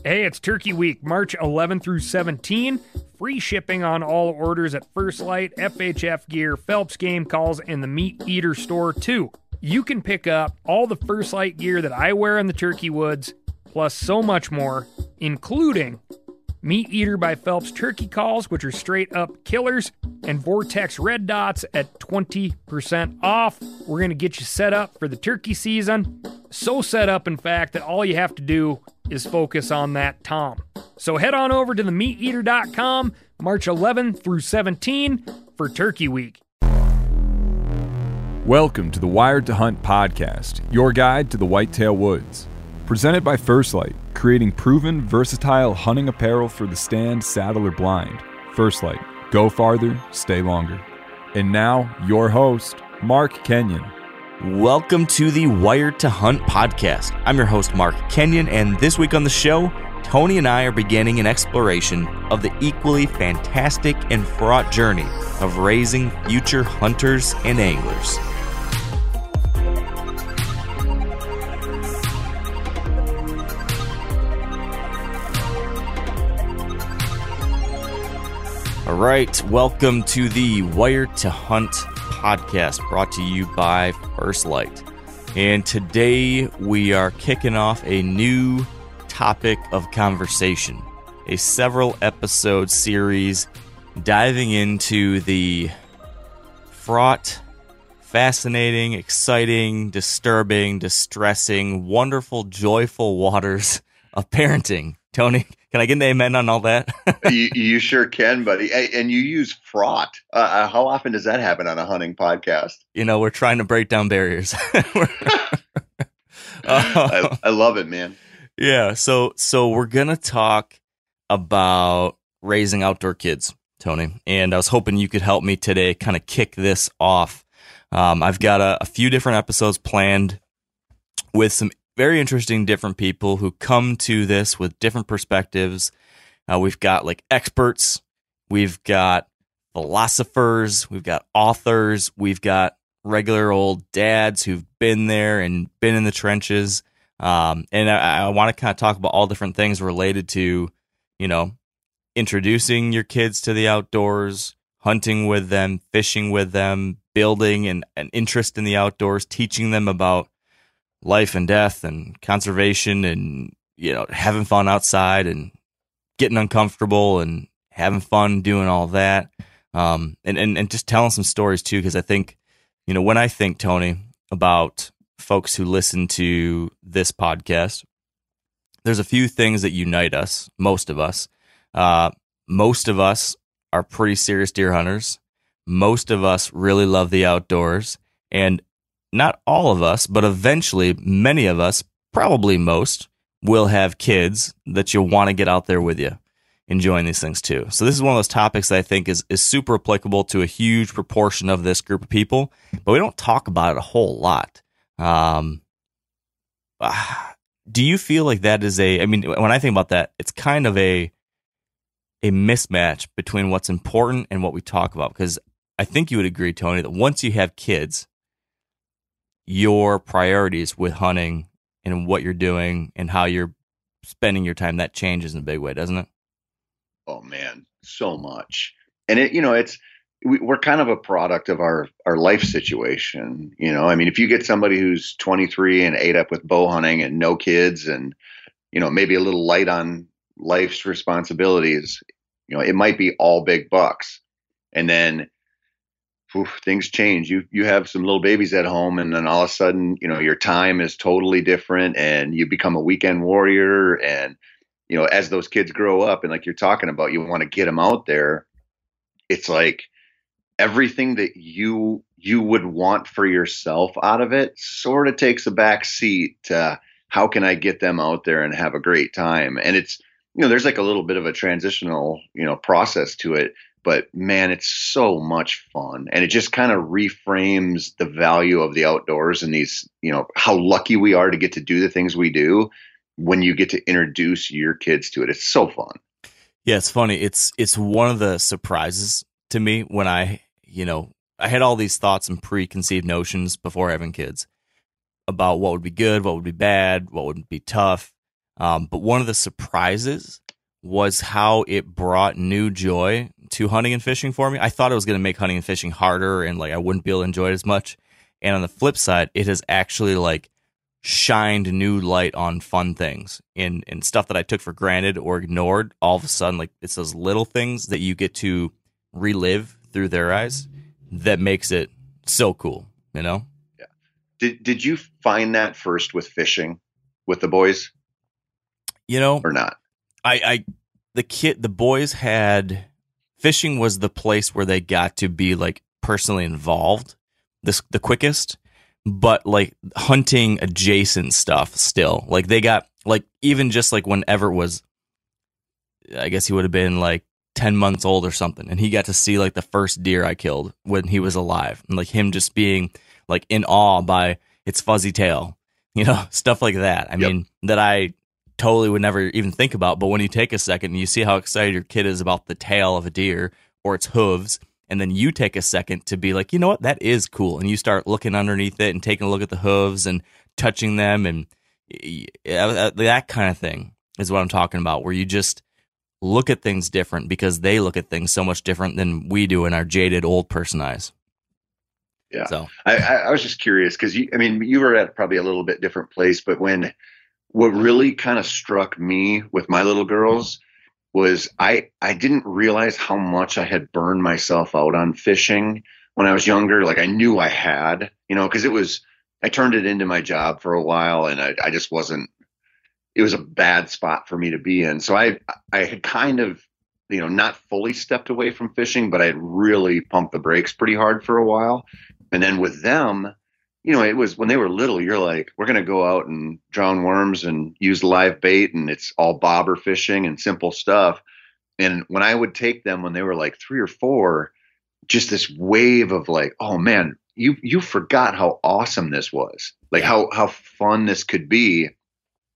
Hey, it's Turkey Week, March 11 through 17. Free shipping on all orders at First Light, FHF Gear, Phelps Game Calls, and the MeatEater store, too. You can pick up all the First Light gear that I wear in the Turkey Woods, plus so much more, including MeatEater by Phelps turkey calls, which are straight up killers, and Vortex red dots at 20% off. We're going to get you set up for the turkey season. So set up, in fact, that all you have to do is focus on that Tom. So head on over to themeateater.com March 11 through 17 for Turkey Week. Welcome to the Wired to Hunt podcast, your guide to the whitetail woods. Presented by First Light, creating proven, versatile hunting apparel for the stand, saddle, or blind. First Light, go farther, stay longer. And now, your host, Mark Kenyon. Welcome to the Wired to Hunt podcast. I'm your host, Mark Kenyon, and this week on the show, Tony and I are beginning an exploration of the equally fantastic and fraught journey of raising future hunters and anglers. All right, welcome to the Wired to Hunt podcast brought to you by First Light. And today we are kicking off a new topic of conversation, a several episode series diving into the fraught, fascinating, exciting, disturbing, distressing, wonderful, joyful waters of parenting. Tony, can I get an amen on all that? you, you, sure can, buddy. And you use fraught. Uh, uh, how often does that happen on a hunting podcast? You know, we're trying to break down barriers. I, I love it, man. Yeah. So, so we're gonna talk about raising outdoor kids, Tony. And I was hoping you could help me today, kind of kick this off. Um, I've got a, a few different episodes planned with some very interesting different people who come to this with different perspectives. Uh, we've got like experts, we've got philosophers, we've got authors, we've got regular old dads who've been there and been in the trenches. Um, and I, I want to kind of talk about all different things related to, you know, introducing your kids to the outdoors, hunting with them, fishing with them, building an, an interest in the outdoors, teaching them about life and death and conservation and you know having fun outside and getting uncomfortable and having fun doing all that. Um, and, and and just telling some stories too because i think you know when i think tony about folks who listen to this podcast there's a few things that unite us most of us. Uh, most of us are pretty serious deer hunters. Most of us really love the outdoors. And not all of us, but eventually many of us, probably most, will have kids that you'll want to get out there with you enjoying these things too. So this is one of those topics that I think is, is super applicable to a huge proportion of this group of people, but we don't talk about it a whole lot. Um, do you feel like that is a, I mean, when I think about that, it's kind of a, a mismatch between what's important and what we talk about. Because I think you would agree, Tony, that once you have kids, your priorities with hunting and what you're doing and how you're spending your time. That changes in a big way doesn't it? Oh man. So much. And it you know it's we, are kind of a product of our our life situation you know? I mean if you get somebody who's 23 and ate up with bow hunting and no kids and you know maybe a little light on life's responsibilities you know it might be all big bucks. And then oof, things change. You you have some little babies at home, and then all of a sudden, you know, your time is totally different, and you become a weekend warrior. And you know, as those kids grow up, and like you're talking about, you want to get them out there. It's like everything that you you would want for yourself out of it sort of takes a back seat to how can I get them out there and have a great time. And it's you know, there's like a little bit of a transitional, you know, process to it. But man, it's so much fun. And it just kind of reframes the value of the outdoors and these, you know, how lucky we are to get to do the things we do when you get to introduce your kids to it. It's so fun. Yeah, it's funny. It's it's one of the surprises to me when I, you know, I had all these thoughts and preconceived notions before having kids about what would be good, what would be bad, what would be tough. Um, but one of the surprises was how it brought new joy to hunting and fishing for me. I thought it was going to make hunting and fishing harder and like I wouldn't be able to enjoy it as much. And on the flip side, it has actually like shined new light on fun things and, and stuff that I took for granted or ignored. All of a sudden, like it's those little things that you get to relive through their eyes that makes it so cool, you know? Yeah. Did did you find that first with fishing with the boys? You know, or not? I, I the kid the boys had fishing was the place where they got to be like personally involved this the quickest but like hunting adjacent stuff still like they got like even just like whenever it was i guess he would have been like 10 months old or something and he got to see like the first deer i killed when he was alive and like him just being like in awe by its fuzzy tail you know stuff like that i yep. mean that i totally would never even think about. But when you take a second and you see how excited your kid is about the tail of a deer or its hooves, and then you take a second to be like, you know what, that is cool, and you start looking underneath it and taking a look at the hooves and touching them and uh, uh, that kind of thing is what I'm talking about, where you just look at things different because they look at things so much different than we do in our jaded old person eyes. Yeah. So I, I was just curious because you, I mean, you were at probably a little bit different place, but when what really kind of struck me with my little girls was I I didn't realize how much I had burned myself out on fishing when I was younger. Like I knew I had, you know, because it was I turned it into my job for a while, and I, I just wasn't. It was a bad spot for me to be in. So I I had kind of you know not fully stepped away from fishing, but I had really pumped the brakes pretty hard for a while. And then with them, you know, it was when they were little, you're like, we're going to go out and drown worms and use live bait, and it's all bobber fishing and simple stuff. And when I would take them when they were like three or four, just this wave of like, oh man, you you forgot how awesome this was, like how how fun this could be,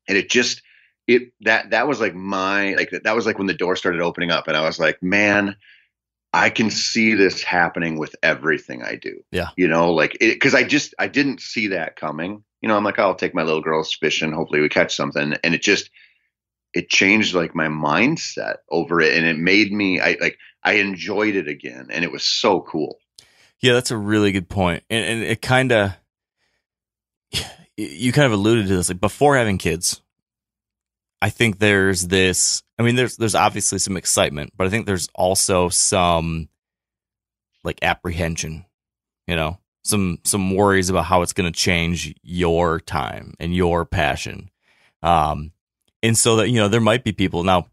and it just it that that was like my like that was like when the door started opening up, and I was like, man, I can see this happening with everything I do. Yeah. You know, like because I just I didn't see that coming. You know, I'm like, oh, I'll take my little girls fishing. Hopefully, we catch something. And it just it changed like my mindset over it, and it made me I like I enjoyed it again, and it was so cool. Yeah, that's a really good point, and, and it kind of you kind of alluded to this like before having kids. I think there's this I mean, there's there's obviously some excitement, but I think there's also some like apprehension, you know, some some worries about how it's going to change your time and your passion. Um, and so that you know, there might be people now.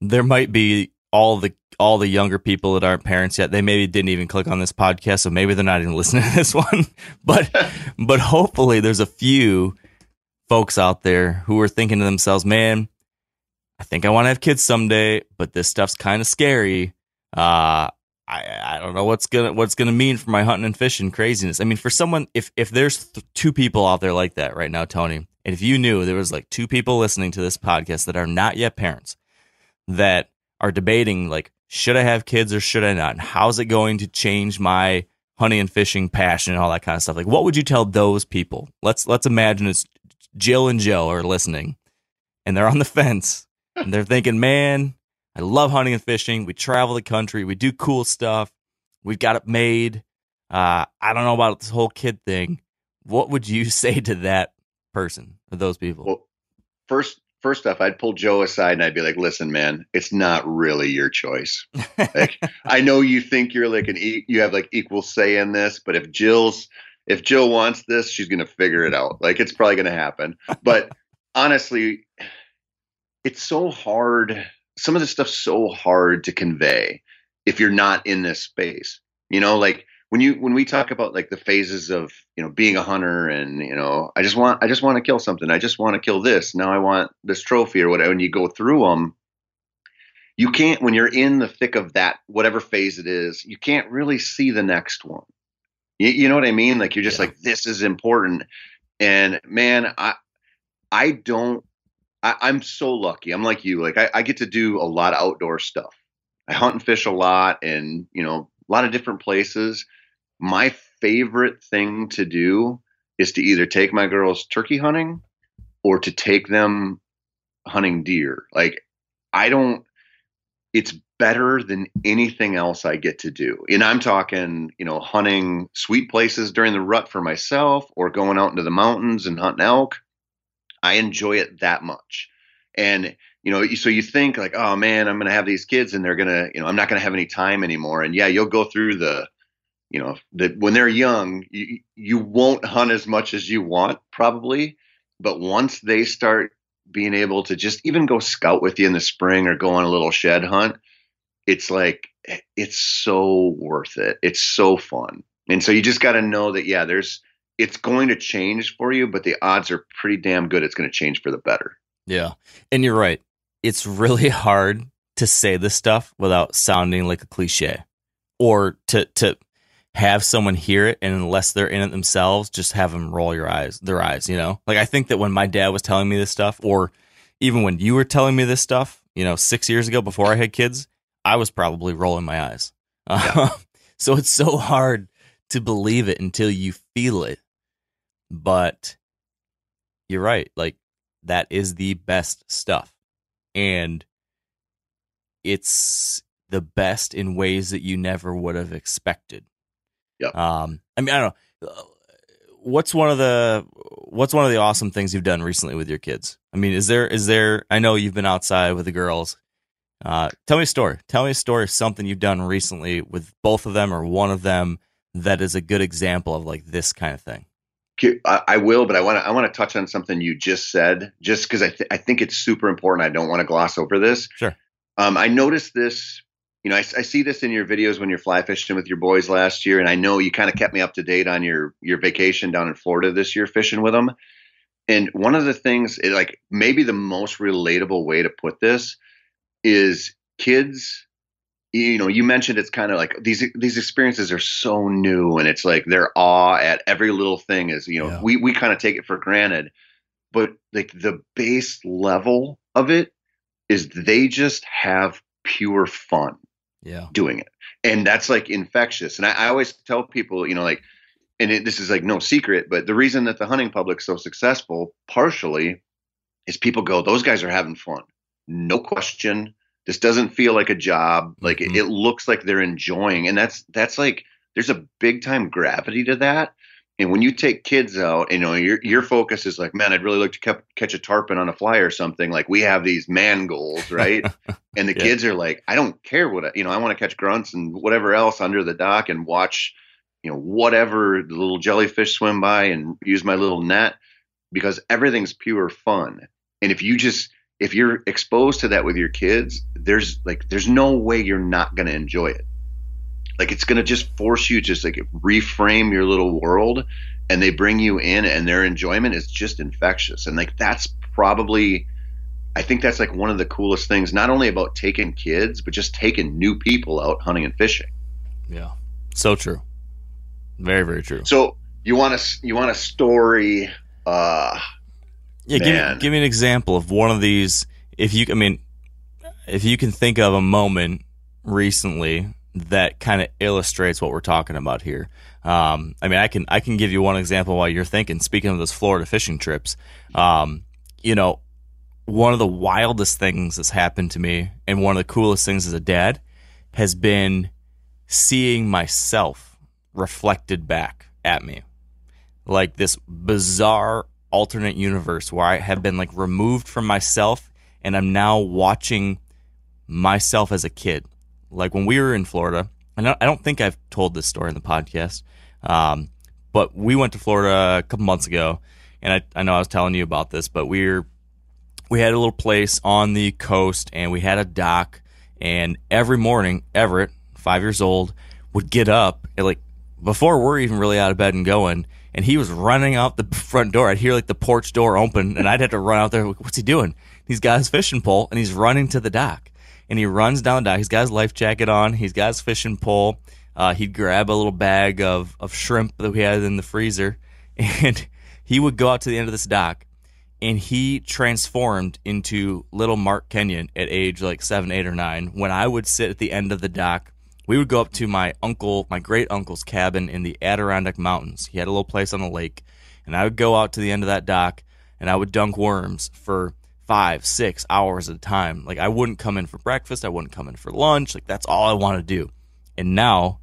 There might be all the all the younger people that aren't parents yet. They maybe didn't even click on this podcast, so maybe they're not even listening to this one. but but hopefully, there's a few folks out there who are thinking to themselves, "Man." I think I want to have kids someday, but this stuff's kind of scary. Uh, I, I don't know what's gonna what's gonna mean for my hunting and fishing craziness. I mean, for someone, if if there's th- two people out there like that right now, Tony, and if you knew there was like two people listening to this podcast that are not yet parents, that are debating like, should I have kids or should I not? And how's it going to change my hunting and fishing passion and all that kind of stuff? Like, what would you tell those people? Let's let's imagine it's Jill and Joe are listening, and they're on the fence and they're thinking, man, I love hunting and fishing. We travel the country. We do cool stuff. We've got it made. Uh, I don't know about this whole kid thing. What would you say to that person or those people? Well, first, first off, I'd pull Joe aside and I'd be like, "Listen, man, it's not really your choice. like, I know you think you're like an e- you have like equal say in this, but if Jill's if Jill wants this, she's gonna figure it out. Like, it's probably gonna happen. But honestly, it's so hard. Some of this stuff's so hard to convey if you're not in this space. You know, like when you when we talk about like the phases of you know being a hunter and you know I just want I just want to kill something I just want to kill this now I want this trophy or whatever and you go through them you can't when you're in the thick of that whatever phase it is you can't really see the next one you, you know what I mean? Like you're just Yeah. like this is important. And man I I don't I, I'm so lucky. I'm like you. Like I, I get to do a lot of outdoor stuff. I hunt and fish a lot and you know a lot of different places. My favorite thing to do is to either take my girls turkey hunting or to take them hunting deer. Like I don't it's better than anything else I get to do. And I'm talking, you know, hunting sweet places during the rut for myself or going out into the mountains and hunting elk. I enjoy it that much. And you know, so you think like, oh man, I'm going to have these kids and they're going to, you know, I'm not going to have any time anymore. And yeah, you'll go through the you know that when they're young you, you won't hunt as much as you want probably but once they start being able to just even go scout with you in the spring or go on a little shed hunt it's like eh, it's so worth it it's so fun and so you just got to know that yeah there's it's going to change for you but the odds are pretty damn good it's going to change for the better Yeah. And you're right. It's really hard to say this stuff without sounding like a cliche or to to have someone hear it and unless they're in it themselves just have them roll your eyes their eyes you know? Like i think that when my dad was telling me this stuff or even when you were telling me this stuff you know six years ago before i had kids i was probably rolling my eyes. Uh, so it's so hard to believe it until you feel it. But you're right like that is the best stuff. And it's the best in ways that you never would have expected Yep. um i mean i don't know Uh, what's one of the what's one of the awesome things you've done recently with your kids i mean is there is there i know you've been outside with the girls uh tell me a story tell me a story of something you've done recently with both of them or one of them that is a good example of like this kind of thing I, I will, but I want to I want to touch on something you just said, just because I th- I think it's super important. I don't want to gloss over this. Sure. Um, I noticed this. You know, I see this in your videos when you're fly fishing with your boys last year, and I know you kind of kept me up to date on your your vacation down in Florida this year fishing with them. And one of the things, it, like maybe the most relatable way to put this, is kids you know you mentioned it's kind of like these these experiences are so new and it's like their awe at every little thing is you know Yeah. we we kind of take it for granted but like the base level of it is they just have pure fun yeah. doing it. And that's like infectious. And i, I always tell people you know like and it, this is like no secret but the reason that the hunting public's so successful partially is people go those guys are having fun. No question. This doesn't feel like a job. Like it, Mhm. it looks like they're enjoying. And that's that's like there's a big time gravity to that and when you take kids out you know your your focus is like man i'd really like to catch a tarpon on a fly or something. Like we have these man goals right? And the Yeah. kids are like i don't care what I, you know i want to catch grunts and whatever else under the dock and watch you know whatever the little jellyfish swim by and use my little net because everything's pure fun. And if you just if you're exposed to that with your kids there's like there's no way you're not going to enjoy it like it's going to just force you to just like reframe your little world and they bring you in and their enjoyment is just infectious. And like that's probably i think that's like one of the coolest things not only about taking kids but just taking new people out hunting and fishing. Yeah. So true. Very very true. So you want to you want a story uh Yeah, give give me an example of one of these. If you, I mean, if you can think of a moment recently that kind of illustrates what we're talking about here. Um, I mean, I can I can give you one example while you're thinking. Speaking of those Florida fishing trips, um, you know, one of the wildest things that's happened to me, and one of the coolest things as a dad, has been seeing myself reflected back at me like this bizarre alternate universe where I have been like removed from myself and I'm now watching myself as a kid. Like when we were in Florida, and I don't think I've told this story in the podcast, um, but we went to Florida a couple months ago, and I, I know I was telling you about this, but we were we had a little place on the coast and we had a dock, and every morning Everett, five years old, would get up at like before we're even really out of bed and going. And he was running out the front door. I'd hear like the porch door open, and I'd have to run out there. What's he doing? He's got his fishing pole, and he's running to the dock. And he runs down the dock. He's got his life jacket on. He's got his fishing pole. Uh, he'd grab a little bag of, of shrimp that we had in the freezer, and he would go out to the end of this dock, and he transformed into little Mark Kenyon at age like seven, eight, or nine. When I would sit at the end of the dock we would go up to my uncle, my great uncle's cabin in the Adirondack Mountains. He had a little place on the lake, and I would go out to the end of that dock and I would dunk worms for five, six hours at a time. Like I wouldn't come in for breakfast, I wouldn't come in for lunch. Like that's all I want to do. And now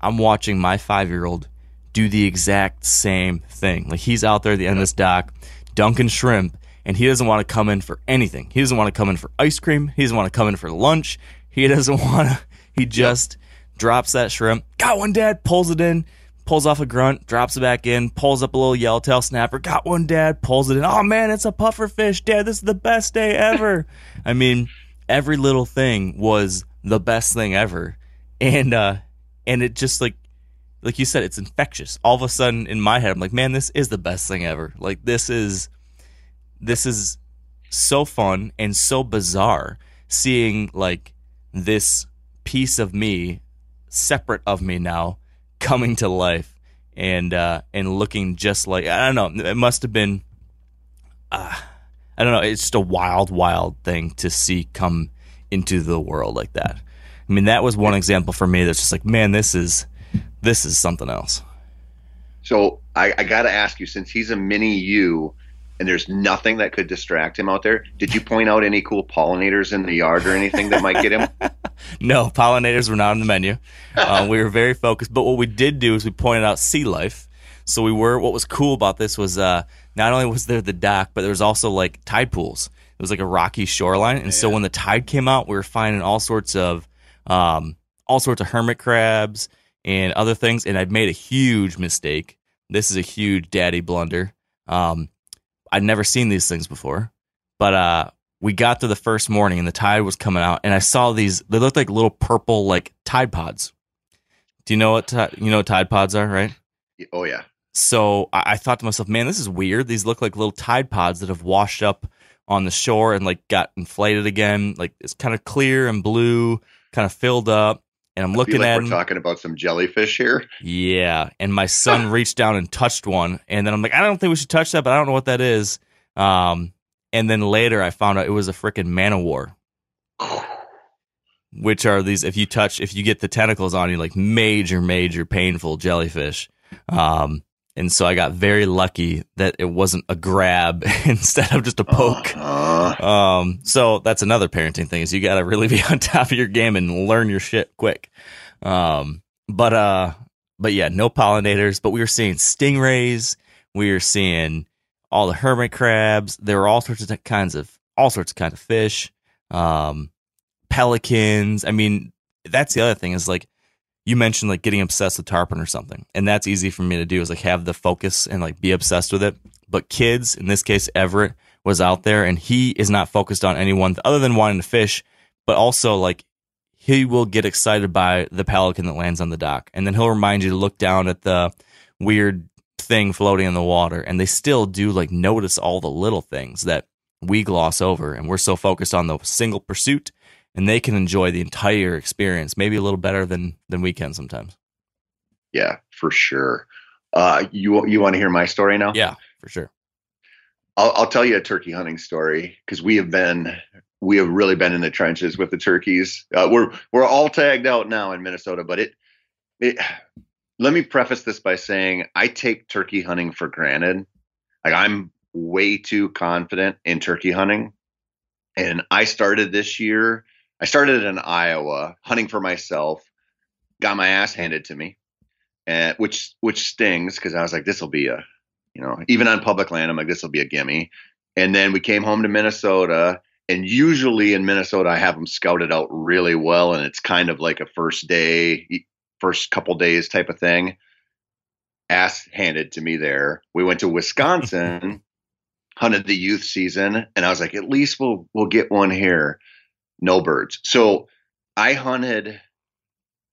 I'm watching my five year old do the exact same thing. Like he's out there at the end of this dock dunking shrimp, and he doesn't want to come in for anything. He doesn't want to come in for ice cream. He doesn't want to come in for lunch. He doesn't want to he just drops that shrimp. Got one, Dad. Pulls it in. Pulls off a grunt. Drops it back in. Pulls up a little yellowtail snapper. Got one, Dad. Pulls it in. Oh man, it's a puffer fish, Dad. This is the best day ever. I mean, every little thing was the best thing ever, and uh, and it just like like you said, it's infectious. All of a sudden, in my head, I'm like, man, this is the best thing ever. Like this is this is so fun and so bizarre seeing like this piece of me, separate of me now, coming to life and uh, and looking just like I don't know. It must have been. Uh, I don't know. It's just a wild, wild thing to see come into the world like that. I mean, that was one example for me. That's just like, man, this is this is something else. So I, I got to ask you, since he's a mini you, and there's nothing that could distract him out there. Did you point out any cool pollinators in the yard or anything that might get him? no, pollinators were not on the menu. Uh, we were very focused, but what we did do is we pointed out sea life. So we were. What was cool about this was uh, not only was there the dock, but there was also like tide pools. It was like a rocky shoreline, and yeah. so when the tide came out, we were finding all sorts of um, all sorts of hermit crabs and other things. And I'd made a huge mistake. This is a huge daddy blunder. Um, I'd never seen these things before, but uh, we got to the first morning and the tide was coming out, and I saw these. They looked like little purple like Tide Pods. Do you know what you know what Tide Pods are, right? Oh yeah. So I, thought to myself, man, this is weird. These look like little Tide Pods that have washed up on the shore and like got inflated again. Like it's kind of clear and blue, kind of filled up. And I'm looking like at. We're them. talking about some jellyfish here. Yeah, and my son reached down and touched one, and then I'm like, I don't think we should touch that, but I don't know what that is. Um, and then later I found out it was a freaking man o' war, which are these. If you touch, if you get the tentacles on you, like major, major painful jellyfish. Um, and so I got very lucky that it wasn't a grab instead of just a poke. Uh-huh. Um, so that's another parenting thing is you got to really be on top of your game and learn your shit quick. Um, but uh, but yeah, no pollinators. But we were seeing stingrays. We were seeing all the hermit crabs. There were all sorts of kinds of all sorts of kind of fish. Um, pelicans. I mean, that's the other thing is like you mentioned like getting obsessed with tarpon or something, and that's easy for me to do is like have the focus and like be obsessed with it. But kids, in this case, Everett was out there, and he is not focused on anyone other than wanting to fish, but also like he will get excited by the pelican that lands on the dock, and then he'll remind you to look down at the weird thing floating in the water, and they still do like notice all the little things that we gloss over, and we're so focused on the single pursuit and they can enjoy the entire experience, maybe a little better than than we can sometimes. Yeah, for sure. Uh, you you want to hear my story now? Yeah, for sure. I'll, I'll tell you a turkey hunting story because we have been we have really been in the trenches with the turkeys. Uh, we're we're all tagged out now in Minnesota, but it it. Let me preface this by saying I take turkey hunting for granted. Like I'm way too confident in turkey hunting, and I started this year I started in Iowa hunting for myself, got my ass handed to me, and which which stings because I was like, this will be a, you know, even on public land, I'm like, this will be a gimme. And then we came home to Minnesota, and usually in Minnesota, I have them scouted out really well, and it's kind of like a first day, first couple days type of thing. Ass handed to me there. We went to Wisconsin, hunted the youth season, and I was like, at least we'll we'll get one here no birds. So I hunted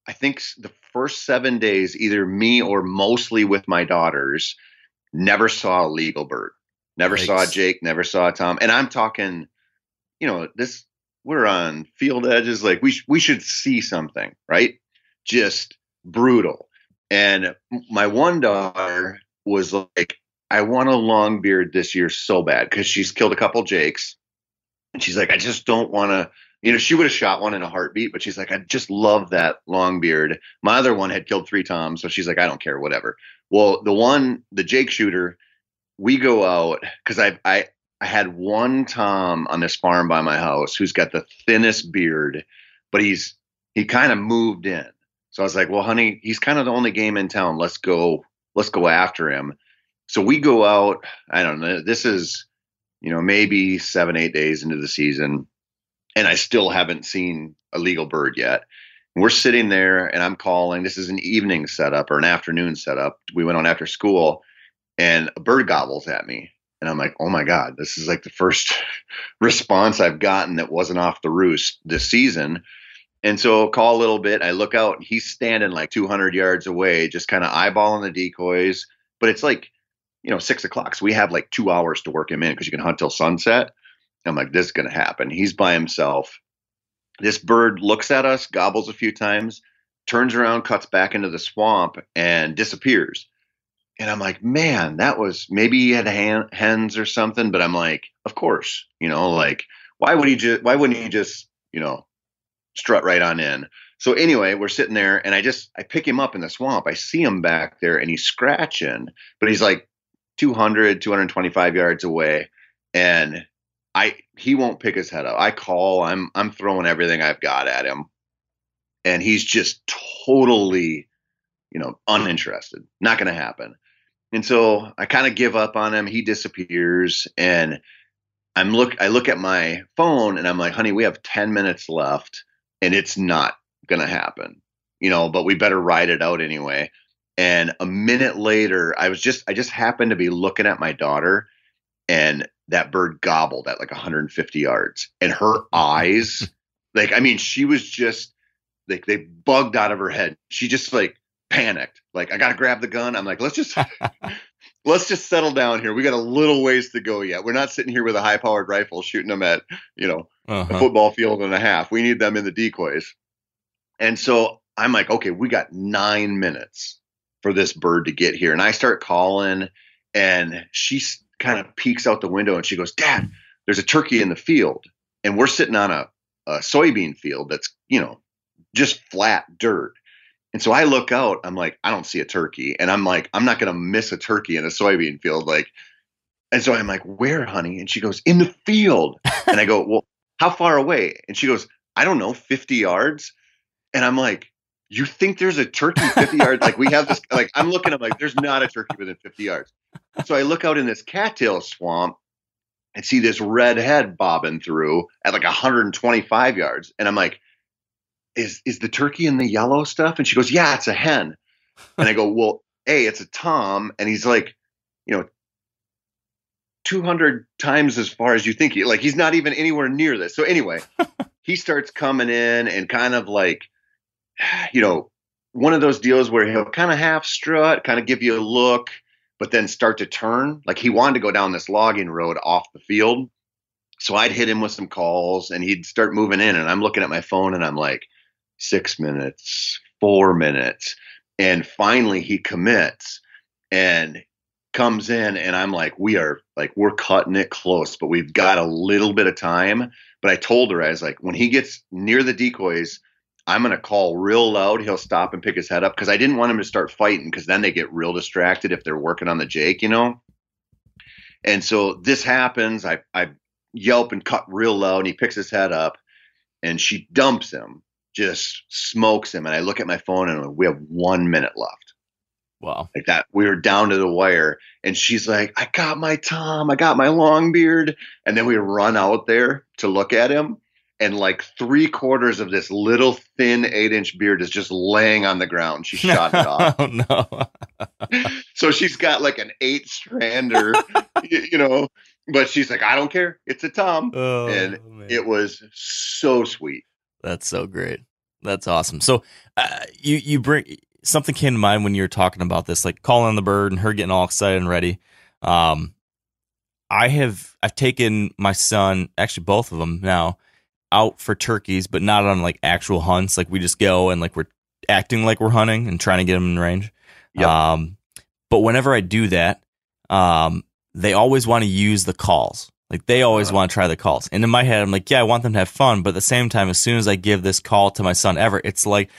I think the first seven days, either me or mostly with my daughters, never saw a legal bird. Never Yikes. saw Jake, never saw Tom. And I'm talking, you know, this we're on field edges. Like we sh- we should see something, right? Just brutal. And my one daughter was like, I want a long beard this year so bad because she's killed a couple Jakes. And she's like, I just don't want to, you know, she would have shot one in a heartbeat, but she's like, I just love that long beard. My other one had killed three Toms. So she's like, I don't care, whatever. Well, the one, the Jake shooter, we go out because I, I, I had one Tom on this farm by my house who's got the thinnest beard, but he's, he kind of moved in. So I was like, well, honey, he's kind of the only game in town. Let's go, let's go after him. So we go out. I don't know. This is, you know, maybe seven, eight days into the season, and I still haven't seen a legal bird yet. we're sitting there, and I'm calling. This is an evening setup or an afternoon setup. We went on after school, and a bird gobbles at me, and I'm like, oh my god, this is like the first response I've gotten that wasn't off the roost this season. And so call a little bit. I look out and he's standing like 200 yards away, just kind of eyeballing the decoys. But it's like, you know, six o'clock. So we have like two hours to work him in because you can hunt till sunset. I'm like, this is going to happen. He's by himself. This bird looks at us, gobbles a few times, turns around, cuts back into the swamp, and disappears. And I'm like, man, that was maybe he had hens or something. But I'm like, of course, you know, like why would he just? Why wouldn't he just, you know, strut right on in. So anyway, we're sitting there and I just I pick him up in the swamp. I see him back there and he's scratching, but he's like 200, 225 yards away and I he won't pick his head up. I call, I'm I'm throwing everything I've got at him and he's just totally you know uninterested. Not going to happen. And so I kind of give up on him. He disappears and I'm look I look at my phone and I'm like, "Honey, we have 10 minutes left." And it's not going to happen, you know, but we better ride it out anyway. And a minute later, I was just, I just happened to be looking at my daughter and that bird gobbled at like 150 yards and her eyes, like, I mean, she was just like, they bugged out of her head. She just like panicked. Like, I got to grab the gun. I'm like, let's just, let's just settle down here. We got a little ways to go yet. We're not sitting here with a high powered rifle shooting them at, you know, uh-huh. a football field and a half. We need them in the decoys. And so I'm like, okay, we got nine minutes for this bird to get here. And I start calling, and she kind of peeks out the window and she goes, Dad, there's a turkey in the field. And we're sitting on a, a soybean field that's, you know, just flat dirt. And so I look out, I'm like, I don't see a turkey. And I'm like, I'm not going to miss a turkey in a soybean field. Like, and so I'm like, where, honey? And she goes, in the field. And I go, well, how far away? And she goes, I don't know, 50 yards. And I'm like, you think there's a turkey 50 yards? Like we have this, like I'm looking, I'm like, there's not a turkey within 50 yards. So I look out in this cattail swamp and see this red head bobbing through at like 125 yards. And I'm like, is is the turkey in the yellow stuff? And she goes, yeah, it's a hen. And I go, well, A, it's a Tom. And he's like, you know, 200 times as far as you think he like he's not even anywhere near this. So anyway he starts coming in and kind of like you know one of those deals where he'll kind of half strut kind of give you a look but then start to turn. Like he wanted to go down this logging road off the field. So i'd hit him with some calls and he'd start moving in and i'm looking at my phone and i'm like six minutes four minutes. And finally he commits and comes in and I'm like, we are like, we're cutting it close, but we've got a little bit of time. But I told her, I was like, when he gets near the decoys, I'm going to call real loud. He'll stop and pick his head up because I didn't want him to start fighting because then they get real distracted if they're working on the Jake, you know? And so this happens. I, I yelp and cut real loud and he picks his head up and she dumps him, just smokes him. And I look at my phone and we have one minute left. Wow. Like that. We were down to the wire. And she's like, I got my Tom. I got my long beard. And then we run out there to look at him. And like three quarters of this little thin eight inch beard is just laying on the ground. She shot it off. oh, no. so she's got like an eight strander, you know, but she's like, I don't care. It's a Tom. Oh, and man. it was so sweet. That's so great. That's awesome. So uh, you you bring something came to mind when you were talking about this, like calling the bird and her getting all excited and ready. Um, I have I've taken my son, actually both of them now, out for turkeys, but not on like actual hunts. Like we just go and like we're acting like we're hunting and trying to get them in range. Yep. Um, but whenever I do that, um, they always want to use the calls. Like they always Uh-huh. want to try the calls. And in my head, I'm like, yeah, I want them to have fun. But at the same time, as soon as I give this call to my son ever, it's like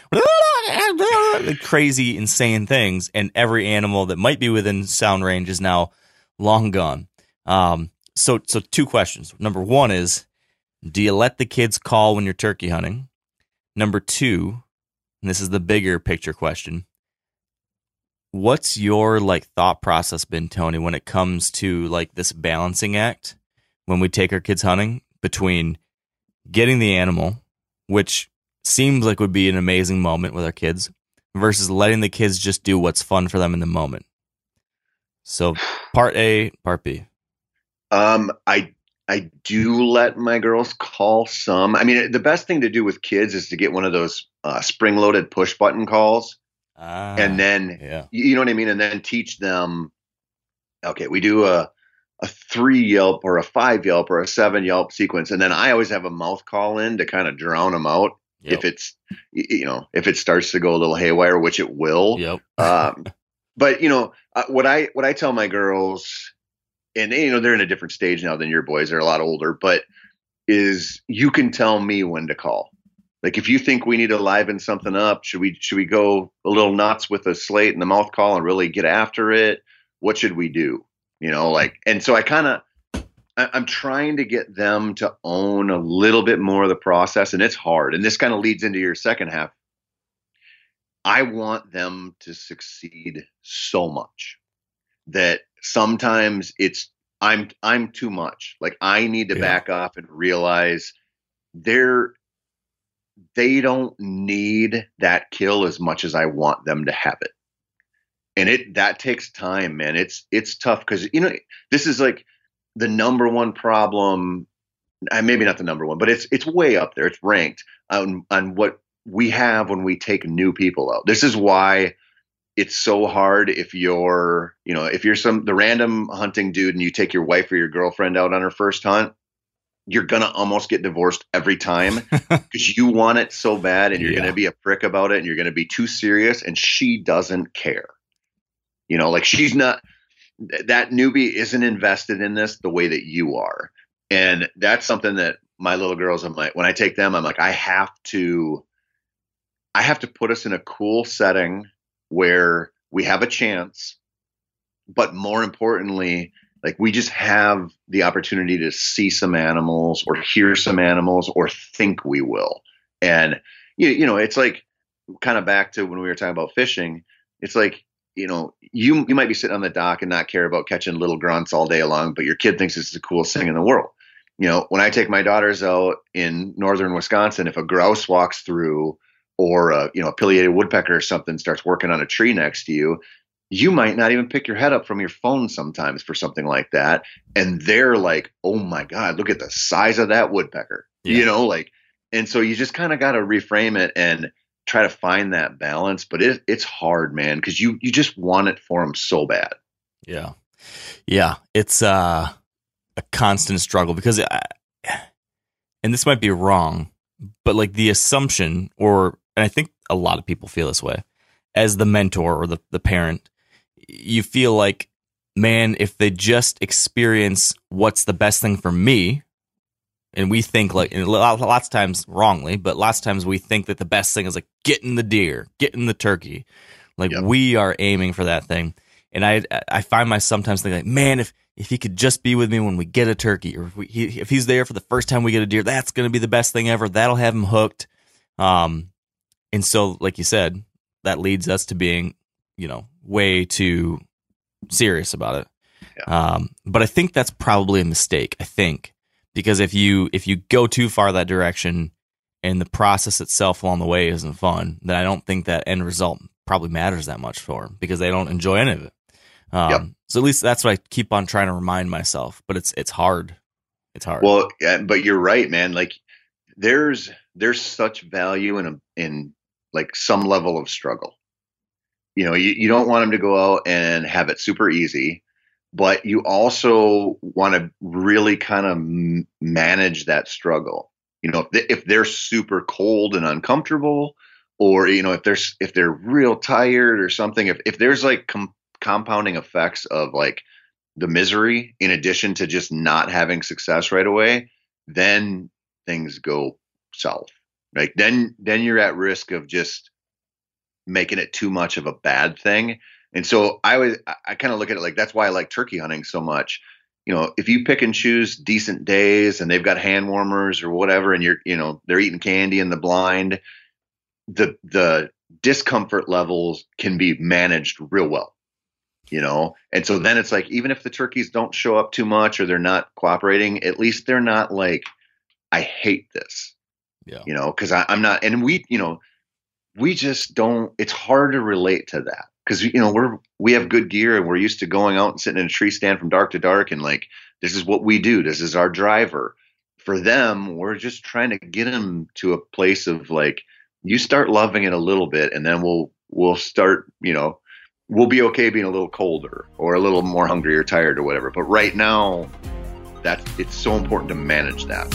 crazy, insane things. And every animal that might be within sound range is now long gone. Um, so, so two questions. Number one is, do you let the kids call when you're turkey hunting? Number two, and this is the bigger picture question. What's your like thought process been, Tony, when it comes to like this balancing act when we take our kids hunting between getting the animal, which seems like would be an amazing moment with our kids, versus letting the kids just do what's fun for them in the moment? So, part A, part B. Um, I I do let my girls call some. I mean, the best thing to do with kids is to get one of those uh, spring-loaded push button calls, Ah, and then yeah, you know what I mean, and then teach them. Okay, we do a a three yelp or a five yelp or a seven yelp sequence, and then I always have a mouth call in to kind of drown them out yep, if it's you know if it starts to go a little haywire, which it will. yep, um, but you know uh, what I what I tell my girls, and you know they're in a different stage now than your boys. They're a lot older, but is you can tell me when to call. Like if you think we need to liven something up, should we should we go a little nuts with a slate and the mouth call and really get after it? What should we do? You know, like and so I kind of I'm trying to get them to own a little bit more of the process, and it's hard. And this kind of leads into your second half. I want them to succeed so much that sometimes it's I'm I'm too much. Like I need to Yeah. back off and realize they're they don't need that kill as much as I want them to have it. And it that takes time, man. It's it's tough because you know this is like the number one problem. uh, Maybe not the number one, but it's it's way up there. It's ranked on on what we have when we take new people out. This is why it's so hard if you're, you know, if you're some the random hunting dude and you take your wife or your girlfriend out on her first hunt, you're gonna almost get divorced every time because you want it so bad and you're Yeah. gonna be a prick about it and you're gonna be too serious and she doesn't care. You know, like she's not that newbie isn't invested in this the way that you are. And that's something that my little girls, I'm like, when I take them, I'm like, I have to, I have to put us in a cool setting where we have a chance, but more importantly, like we just have the opportunity to see some animals or hear some animals or think we will. And you, you know, it's like kind of back to when we were talking about fishing. It's like, you know, you you might be sitting on the dock and not care about catching little grunts all day long, but your kid thinks it's the coolest thing in the world. You know, when I take my daughters out in northern Wisconsin, if a grouse walks through or a you know a pileated woodpecker or something starts working on a tree next to you, you might not even pick your head up from your phone sometimes for something like that, and they're like, "Oh my god, look at the size of that woodpecker!" Yeah. You know, like, and so you just kind of got to reframe it and try to find that balance. But it, it's hard, man, because you you just want it for them so bad. Yeah. Yeah. It's uh, a constant struggle because, I, and this might be wrong, but like the assumption, or, and I think a lot of people feel this way, as the mentor or the, the parent, you feel like, man, if they just experience what's the best thing for me, and we think like, and lots of times wrongly, but lots of times we think that the best thing is like getting the deer, getting the turkey. Like Yep. we are aiming for that thing. And I I find myself sometimes thinking like, man, if if he could just be with me when we get a turkey, or if, we, he, if he's there for the first time we get a deer, that's going to be the best thing ever. That'll have him hooked. Um, and so, like you said, that leads us to being, you know, way too serious about it. Um, but I think that's probably a mistake. I think because if you if you go too far that direction, and the process itself along the way isn't fun, then I don't think that end result probably matters that much for them because they don't enjoy any of it. Um, Yep. So at least that's what I keep on trying to remind myself. But it's it's hard. It's hard. Well, yeah, but you're right, man. Like there's there's such value in a, in like some level of struggle. You know, you, you don't want them to go out and have it super easy, but you also want to really kind of manage that struggle. You know, if, they, if they're super cold and uncomfortable, or you know, if there's if they're real tired or something, if if there's like com- compounding effects of like the misery in addition to just not having success right away, then things go south. Like then then you're at risk of just making it too much of a bad thing. And so I was I, kind of look at it like that's why I like turkey hunting so much. You know, if you pick and choose decent days and they've got hand warmers or whatever, and you're you know they're eating candy in the blind, the the discomfort levels can be managed real well you know and so then it's like even if the turkeys don't show up too much or they're not cooperating at least they're not like i hate this Yeah. you know because i'm not and we you know we just don't it's hard to relate to that because you know we're we have good gear and we're used to going out and sitting in a tree stand from dark to dark and like this is what we do. This is our driver. For them we're just trying to get them to a place of like you start loving it a little bit and then we'll we'll start you know we'll be okay being a little colder or a little more hungry or tired or whatever. But right now that's it's so important to manage that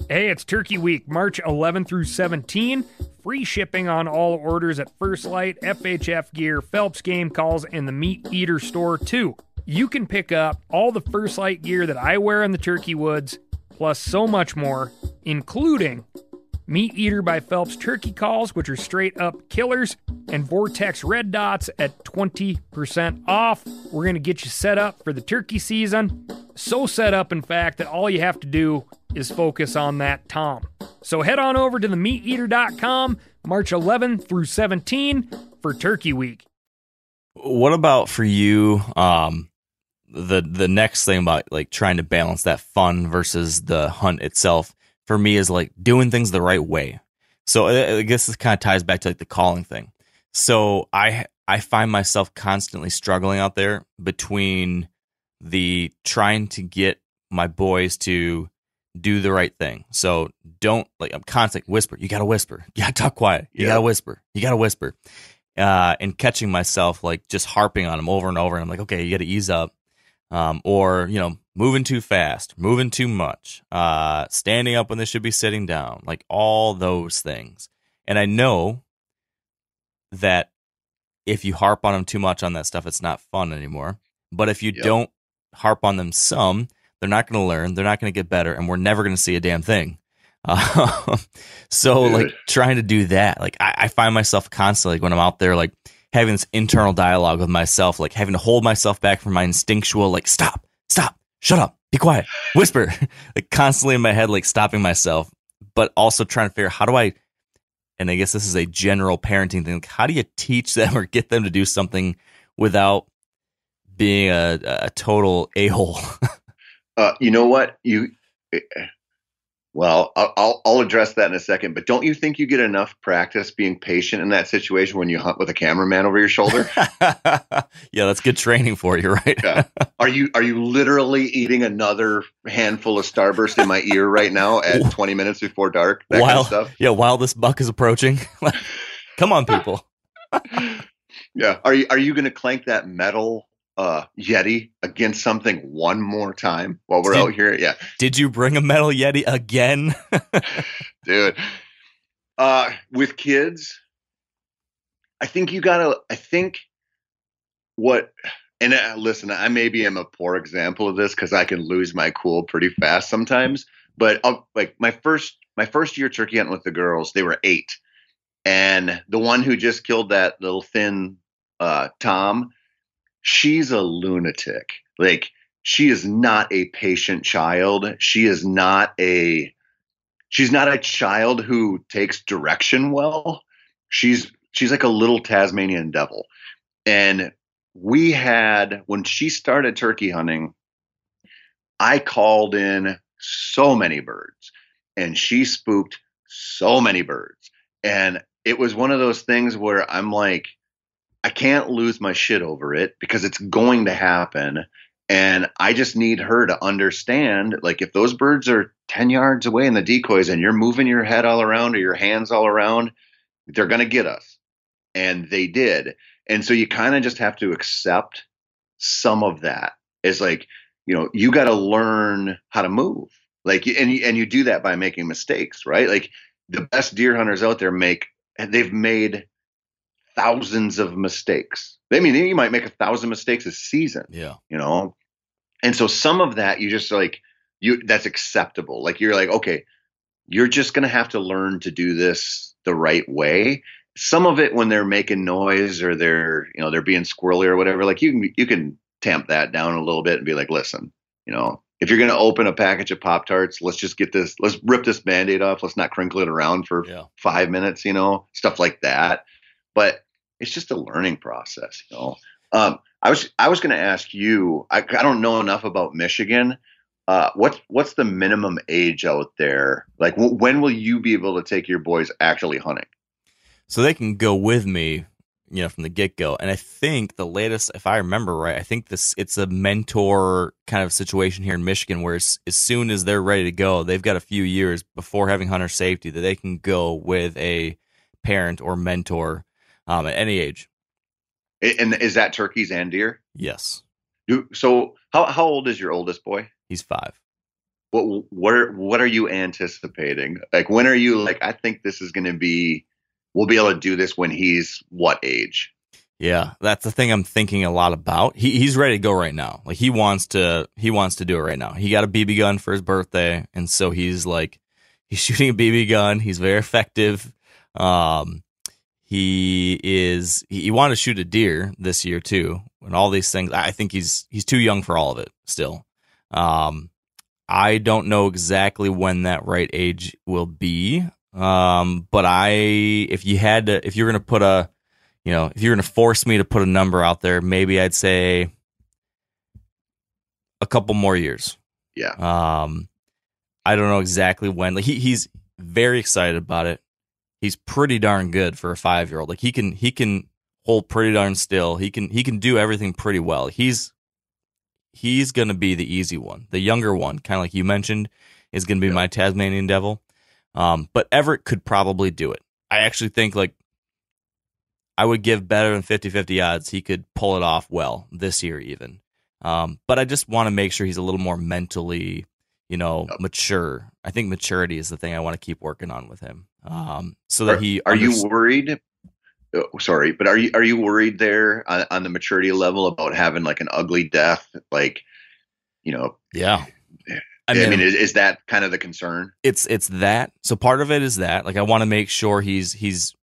Hey, it's Turkey Week, March 11 through 17. Free shipping on all orders at First Lite, FHF Gear, Phelps Game Calls, and the MeatEater store, too. You can pick up all the First Lite gear that I wear in the Turkey Woods, plus so much more, including MeatEater by Phelps turkey calls, which are straight up killers, and Vortex red dots at 20% off. We're going to get you set up for the turkey season. So set up, in fact, that all you have to do is focus on that Tom. So head on over to themeateater.com March 11 through 17 for Turkey Week. What about for you? Um, the the next thing about like trying to balance that fun versus the hunt itself for me is like doing things the right way. So I guess this kind of ties back to like the calling thing. So I I find myself constantly struggling out there between the trying to get my boys to do the right thing. So don't like I'm constantly whisper. You gotta whisper. You gotta talk quiet. You Yeah. gotta whisper. You gotta whisper. Uh, and catching myself like just harping on them over and over. And I'm like, okay, you gotta ease up. Um, or you know, moving too fast, moving too much, uh, standing up when they should be sitting down, like all those things. And I know that if you harp on them too much on that stuff, it's not fun anymore. But if you Yep. don't harp on them some, they're not going to learn. They're not going to get better, and we're never going to see a damn thing. Uh, so, Dude. like trying to do that, like I, I find myself constantly like, when I'm out there, like having this internal dialogue with myself, like having to hold myself back from my instinctual, like stop, stop, shut up, be quiet, whisper, like constantly in my head, like stopping myself, but also trying to figure how do I. And I guess this is a general parenting thing. Like, how do you teach them or get them to do something without being a, a total a hole? uh, you know what you Well, I'll, I'll address that in a second, but don't you think you get enough practice being patient in that situation when you hunt with a cameraman over your shoulder? yeah, that's good training for you, right? yeah. Are you are you literally eating another handful of Starburst in my ear right now at 20 minutes before dark? That while kind of yeah, while this buck is approaching, come on, people. yeah, are you are you going to clank that metal uh, Yeti against something one more time while we're Did- out here? Yeah, Did you bring a metal Yeti again? dude. Uh, with kids, I think you gotta. I think what. And uh, listen, I maybe am a poor example of this because I can lose my cool pretty fast sometimes. But uh, like my first, my first year turkey hunting with the girls, they were eight, and the one who just killed that little thin uh, Tom, she's a lunatic. Like she is not a patient child. She is not a she's not a child who takes direction well. She's she's like a little Tasmanian devil. And we had when she started turkey hunting, I called in so many birds and she spooked so many birds. And it was one of those things where I'm like I can't lose my shit over it because it's going to happen. And I just need her to understand like, if those birds are 10 yards away in the decoys and you're moving your head all around or your hands all around, they're going to get us. And they did. And so you kind of just have to accept some of that. It's like, you know, you got to learn how to move. Like, and and you do that by making mistakes, right? Like the best deer hunters out there make, they've made thousands of mistakes. I mean, you might make a thousand mistakes a season, yeah. you know? And so some of that you just like you that's acceptable. Like you're like, okay, you're just gonna have to learn to do this the right way. Some of it when they're making noise or they're, you know, they're being squirrely or whatever, like you can you can tamp that down a little bit and be like, listen, you know, if you're gonna open a package of Pop Tarts, let's just get this, let's rip this band-aid off. Let's not crinkle it around for Yeah. five minutes, you know, stuff like that. But it's just a learning process, you know. Um, I was I was going to ask you. I, I don't know enough about Michigan. Uh, what's what's the minimum age out there? Like, w- when will you be able to take your boys actually hunting? So they can go with me, you know, from the get go. And I think the latest, if I remember right, I think this it's a mentor kind of situation here in Michigan where as soon as they're ready to go, they've got a few years before having hunter safety that they can go with a parent or mentor um, at any age. And is that turkeys and deer? Yes, Do, so, how how old is your oldest boy? he's five. What what are, what are you anticipating? Like, when are you like? I think this is going to be. We'll be able to do this when he's what age? Yeah, that's the thing I'm thinking a lot about. He he's ready to go right now. Like he wants to he wants to do it right now. He got a BB gun for his birthday, and so he's like he's shooting a BB gun. He's very effective. Um, he is he, wanted to shoot a deer this year too, and all these things. I think he's he's too young for all of it still. Um, I don't know exactly when that right age will be. Um, but I if you had to if you're gonna put a you know, if you're going to force me to put a number out there, maybe I'd say a couple more years. Yeah. Um, I don't know exactly when. Like he, he's very excited about it. He's pretty darn good for a five year old. Like he can he can hold pretty darn still. He can he can do everything pretty well. He's he's gonna be the easy one. The younger one, kind of like you mentioned, is gonna be Yeah. my Tasmanian devil. Um, but Everett could probably do it. I actually think like I would give better than 50-50 odds he could pull it off well this year even. Um, but I just want to make sure he's a little more mentally, you know, Yep. mature. I think maturity is the thing I want to keep working on with him. Um, so that Are, he are you worried? oh, sorry, but are you are you worried there on, on the maturity level about having like an ugly death? Like, you know, yeah. I mean, is, is that kind of the concern? it's it's that. So part of it is that like I want to make sure he's he's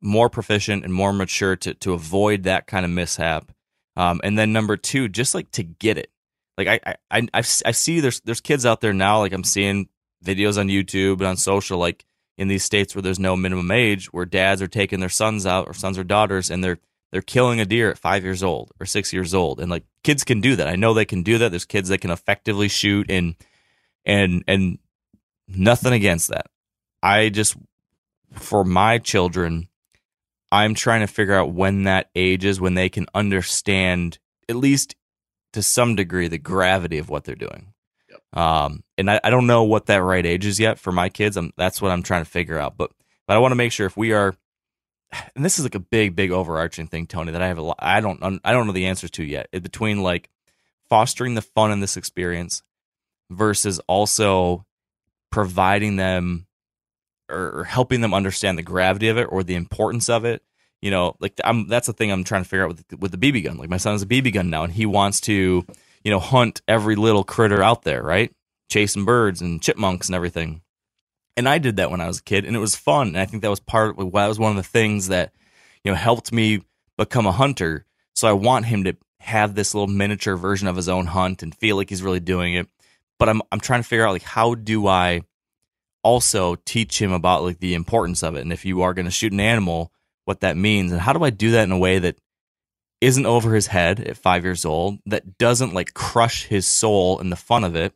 more proficient and more mature to to avoid that kind of mishap. Um, and then number two, just like to get it. Like I I I see there's there's kids out there now. Like I'm seeing videos on YouTube and on social, like in these states where there's no minimum age, where dads are taking their sons out or sons or daughters, and they're they're killing a deer at five years old or six years old, and like kids can do that. I know they can do that. There's kids that can effectively shoot and and and nothing against that. I just, for my children, I'm trying to figure out when that age is when they can understand, at least to some degree, the gravity of what they're doing. Yep. Um, and I, I don't know what that right age is yet for my kids. I'm, that's what I'm trying to figure out. But, but I want to make sure if we are, and this is like a big, big overarching thing, Tony, that I have a lot, I don't, I don't know the answers to yet. between like fostering the fun in this experience versus also providing them or helping them understand the gravity of it or the importance of it. You know, like I'm that's the thing I'm trying to figure out with with the BB gun. Like my son has a BB gun now, and he wants to, you know, hunt every little critter out there, right? Chasing birds and chipmunks and everything. And I did that when I was a kid, and it was fun. And I think that was part of that was one of the things that, you know, helped me become a hunter. So I want him to have this little miniature version of his own hunt and feel like he's really doing it. But I'm I'm trying to figure out like how do I also teach him about like the importance of it and if you are going to shoot an animal what that means and how do i do that in a way that isn't over his head at five years old that doesn't like crush his soul in the fun of it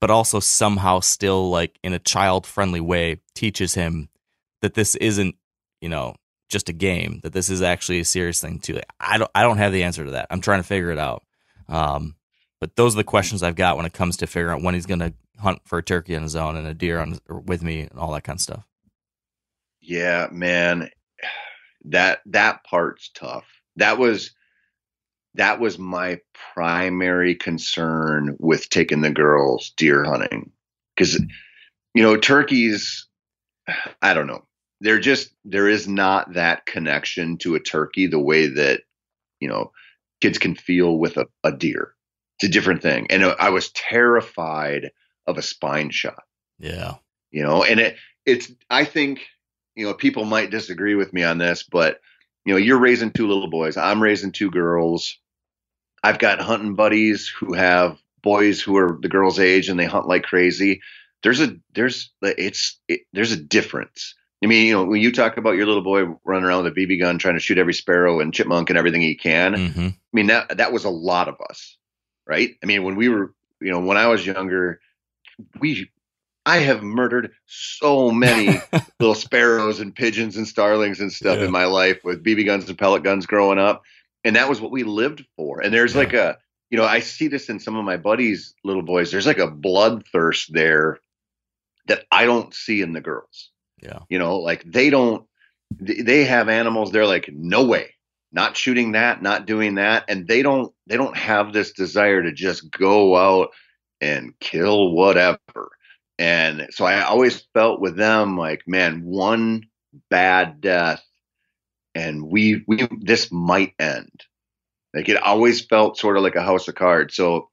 but also somehow still like in a child friendly way teaches him that this isn't you know just a game that this is actually a serious thing too? I don't i don't have the answer to that. I'm trying to figure it out. Um, but those are the questions i've got when it comes to figuring out when he's going to hunt for a turkey on his own and a deer on with me and all that kind of stuff. Yeah, man, that that part's tough. That was that was my primary concern with taking the girls deer hunting because you know turkeys i don't know they're just there is not that connection to a turkey the way that you know kids can feel with a, a deer it's a different thing and i was terrified of a spine shot. Yeah. You know, and it it's I think, you know, people might disagree with me on this, but you know, you're raising two little boys. I'm raising two girls. I've got hunting buddies who have boys who are the girls' age and they hunt like crazy. There's a there's it's it, there's a difference. I mean, you know, when you talk about your little boy running around with a BB gun trying to shoot every sparrow and chipmunk and everything he can, mm-hmm. I mean that that was a lot of us, right? I mean, when we were, you know, when I was younger, we I have murdered so many little sparrows and pigeons and starlings and stuff yeah. in my life with BB guns and pellet guns growing up. And that was what we lived for. And there's yeah. like a, you know, I see this in some of my buddies' little boys. There's like a bloodthirst there that I don't see in the girls. Yeah. You know, like they don't, they have animals. They're like, no way, not shooting that, not doing that. And they don't, they don't have this desire to just go out and kill whatever. And so I always felt with them like, man, one bad death and we we this might end. Like it always felt sort of like a house of cards. So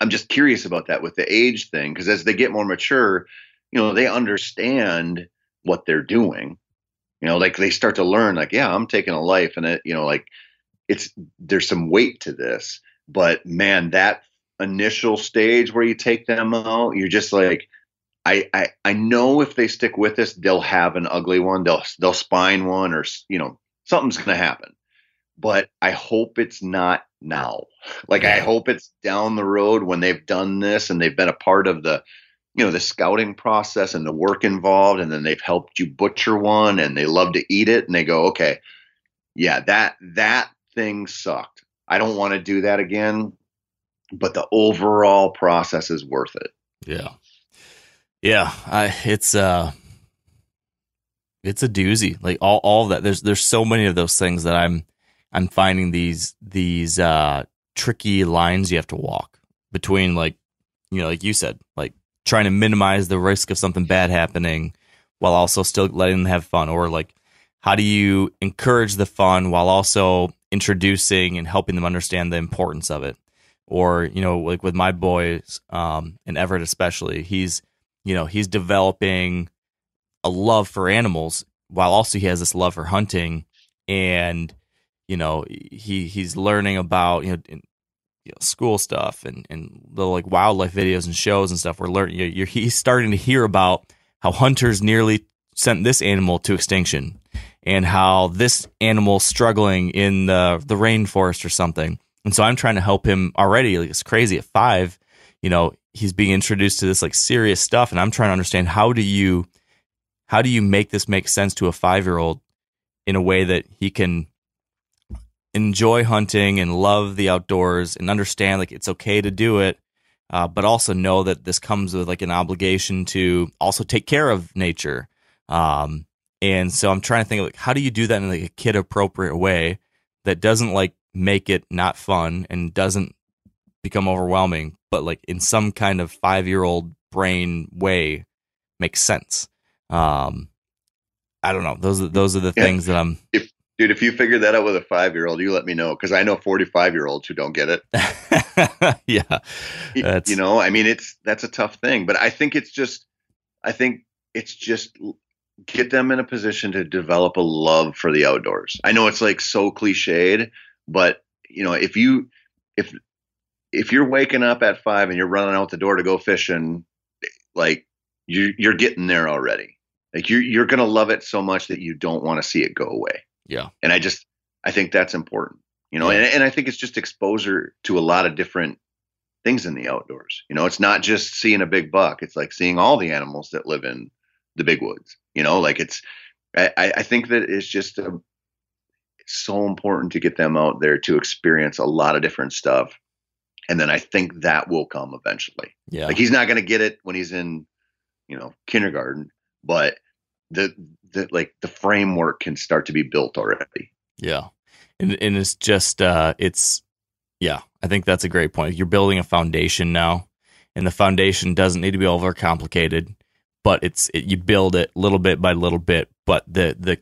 I'm just curious about that with the age thing because as they get more mature, you know, they understand what they're doing. You know, like they start to learn like, yeah, I'm taking a life and it, you know, like it's there's some weight to this. But man, that initial stage where you take them out, you're just like, I, I, I know if they stick with this, they'll have an ugly one. They'll, they'll spine one or, you know, something's going to happen. But I hope it's not now. Like, I hope it's down the road when they've done this and they've been a part of the, you know, the scouting process and the work involved. And then they've helped you butcher one and they love to eat it. And they go, okay, yeah, that, that thing sucked. I don't want to do that again but the overall process is worth it. Yeah. Yeah, I, it's uh it's a doozy. Like all all that. There's there's so many of those things that I'm I'm finding these these uh tricky lines you have to walk between like you know, like you said, like trying to minimize the risk of something bad happening while also still letting them have fun or like how do you encourage the fun while also introducing and helping them understand the importance of it or you know like with my boys um and everett especially he's you know he's developing a love for animals while also he has this love for hunting and you know he he's learning about you know, in, you know school stuff and and the like wildlife videos and shows and stuff we're learning you're, he's starting to hear about how hunters nearly sent this animal to extinction and how this animal struggling in the the rainforest or something and so I'm trying to help him already. Like it's crazy at five. You know, he's being introduced to this like serious stuff and i'm trying to understand how do you how do you make this make sense to a five year old in a way that he can enjoy hunting and love the outdoors and understand like it's okay to do it uh, but also know that this comes with like an obligation to also take care of nature. Um, and so i'm trying to think of like how do you do that in like a kid appropriate way that doesn't like make it not fun and doesn't become overwhelming but like in some kind of five year old brain way makes sense um, I don't know. Those are those are the Yeah. things that I'm. If dude, if you figure that out with a five year old, you let me know because I know forty five year olds who don't get it. yeah, That's- you know, I mean, it's that's a tough thing, but I think it's just, I think it's just get them in a position to develop a love for the outdoors. I know it's like so cliched, but you know, if you if if you're waking up at five and you're running out the door to go fishing, like you you're getting there already. Like you're you're gonna love it so much that you don't want to see it go away. yeah, And I just I think that's important. You know, Yeah. and, and I think it's just exposure to a lot of different things in the outdoors. You know, it's not just seeing a big buck. It's like seeing all the animals that live in the big woods. You know, like it's I, I I think that it's just a, it's so important to get them out there to experience a lot of different stuff. And then I think that will come eventually. yeah, Like he's not going to get it when he's in, you know, kindergarten, but the the like the framework can start to be built already. yeah. And and it's just uh, it's yeah. I think that's a great point. You're building a foundation now, and the foundation doesn't need to be overcomplicated, but it's it, you build it little bit by little bit. But the the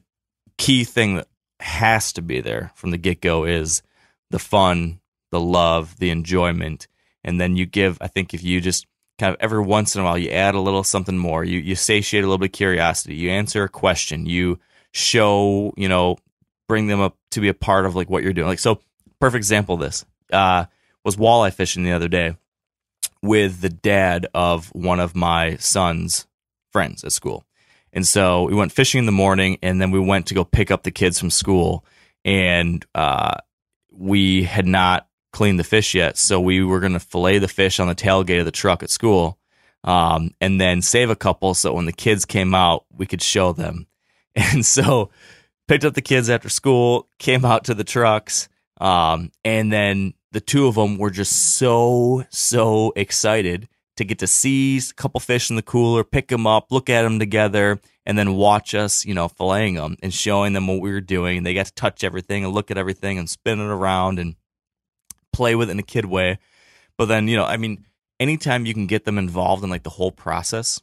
key thing that has to be there from the get go is the fun, the love, the enjoyment, and then you give. I think if you just kind of every once in a while you add a little something more, you you satiate a little bit of curiosity, you answer a question, you show you know bring them up to be a part of like what you're doing. Like so, perfect example of this uh, was walleye fishing the other day with the dad of one of my son's friends at school. And so we went fishing in the morning and then we went to go pick up the kids from school and uh, we had not cleaned the fish yet. So we were going to fillet the fish on the tailgate of the truck at school um, and then save a couple so when the kids came out, we could show them. And so picked up the kids after school, came out to the trucks, um, and then the two of them were just so, so excited to get to see a couple fish in the cooler, pick them up, look at them together, and then watch us, you know, filleting them and showing them what we were doing. And they got to touch everything and look at everything and spin it around and play with it in a kid way. But then, you know, I mean, anytime you can get them involved in like the whole process,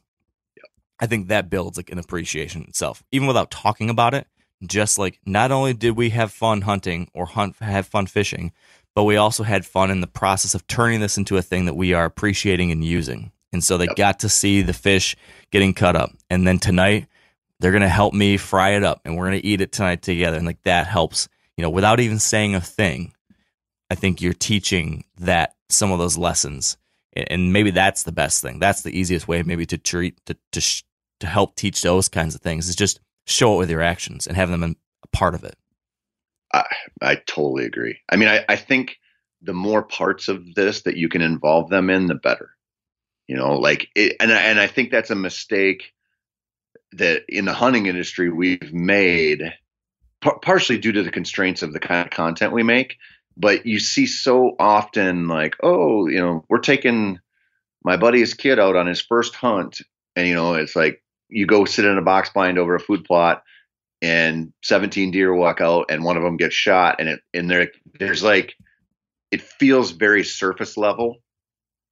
I think that builds like an appreciation itself, even without talking about it. Just like not only did we have fun hunting or hunt have fun fishing, but we also had fun in the process of turning this into a thing that we are appreciating and using. And so they Yep. got to see the fish getting cut up. And then tonight they're going to help me fry it up and we're going to eat it tonight together. And like that helps, you know, without even saying a thing. I think you're teaching that some of those lessons. And maybe that's the best thing. That's the easiest way maybe to treat to to sh- to help teach those kinds of things is just show it with your actions and have them in, a part of it. I I totally agree. I mean, I, I think the more parts of this that you can involve them in, the better. You know, like, it, and and I think that's a mistake that in the hunting industry we've made, par- partially due to the constraints of the kind of content we make. But you see so often, like, oh, you know, we're taking my buddy's kid out on his first hunt, and you know, it's like you go sit in a box blind over a food plot and 17 deer walk out and one of them gets shot and it and there there's like it feels very surface level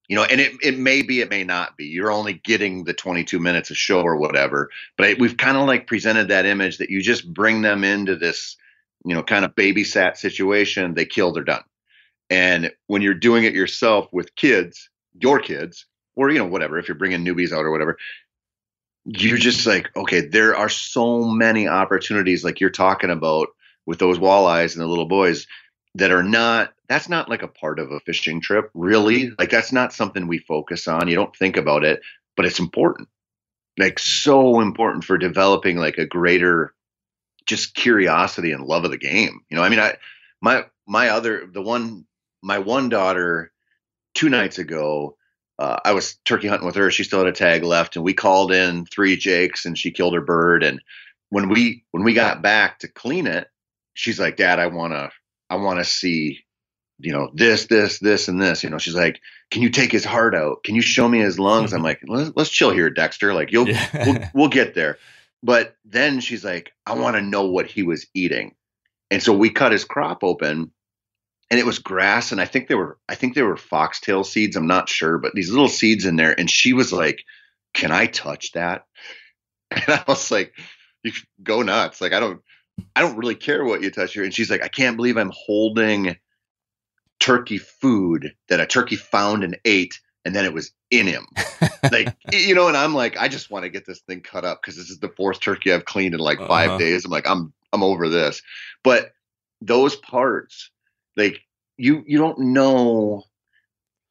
you know and it, it may be it may not be. You're only getting the 22 minutes of show or whatever but we've kind of like presented that image that you just bring them into this you know kind of babysat situation they kill they're done and when you're doing it yourself with kids your kids or you know whatever if you're bringing newbies out or whatever you're just like, okay, there are so many opportunities like you're talking about with those walleyes and the little boys that are not that's not like a part of a fishing trip, really. Like that's not something we focus on. You don't think about it, but it's important. Like so important for developing like a greater just curiosity and love of the game. You know, I mean I my my other the one my one daughter two nights ago uh, I was turkey hunting with her. She still had a tag left, and we called in three jakes, and she killed her bird. And when we when we got back to clean it, she's like, "Dad, I wanna I wanna see, you know, this, this, this, and this." You know, she's like, "Can you take his heart out? Can you show me his lungs?" I'm like, let's, "Let's chill here, Dexter. Like, you'll Yeah. we'll, we'll get there." But then she's like, "I want to know what he was eating," and so we cut his crop open and it was grass and i think they were i think they were foxtail seeds i'm not sure but these little seeds in there and she was like can i touch that? And i was like you go nuts like i don't i don't really care what you touch here. And she's like i can't believe i'm holding turkey food that a turkey found and ate and then it was in him. Like you know and i'm like i just want to get this thing cut up because this is the fourth turkey i've cleaned in like 5 Uh-huh. days. I'm like i'm i'm over this. But those parts like you you don't know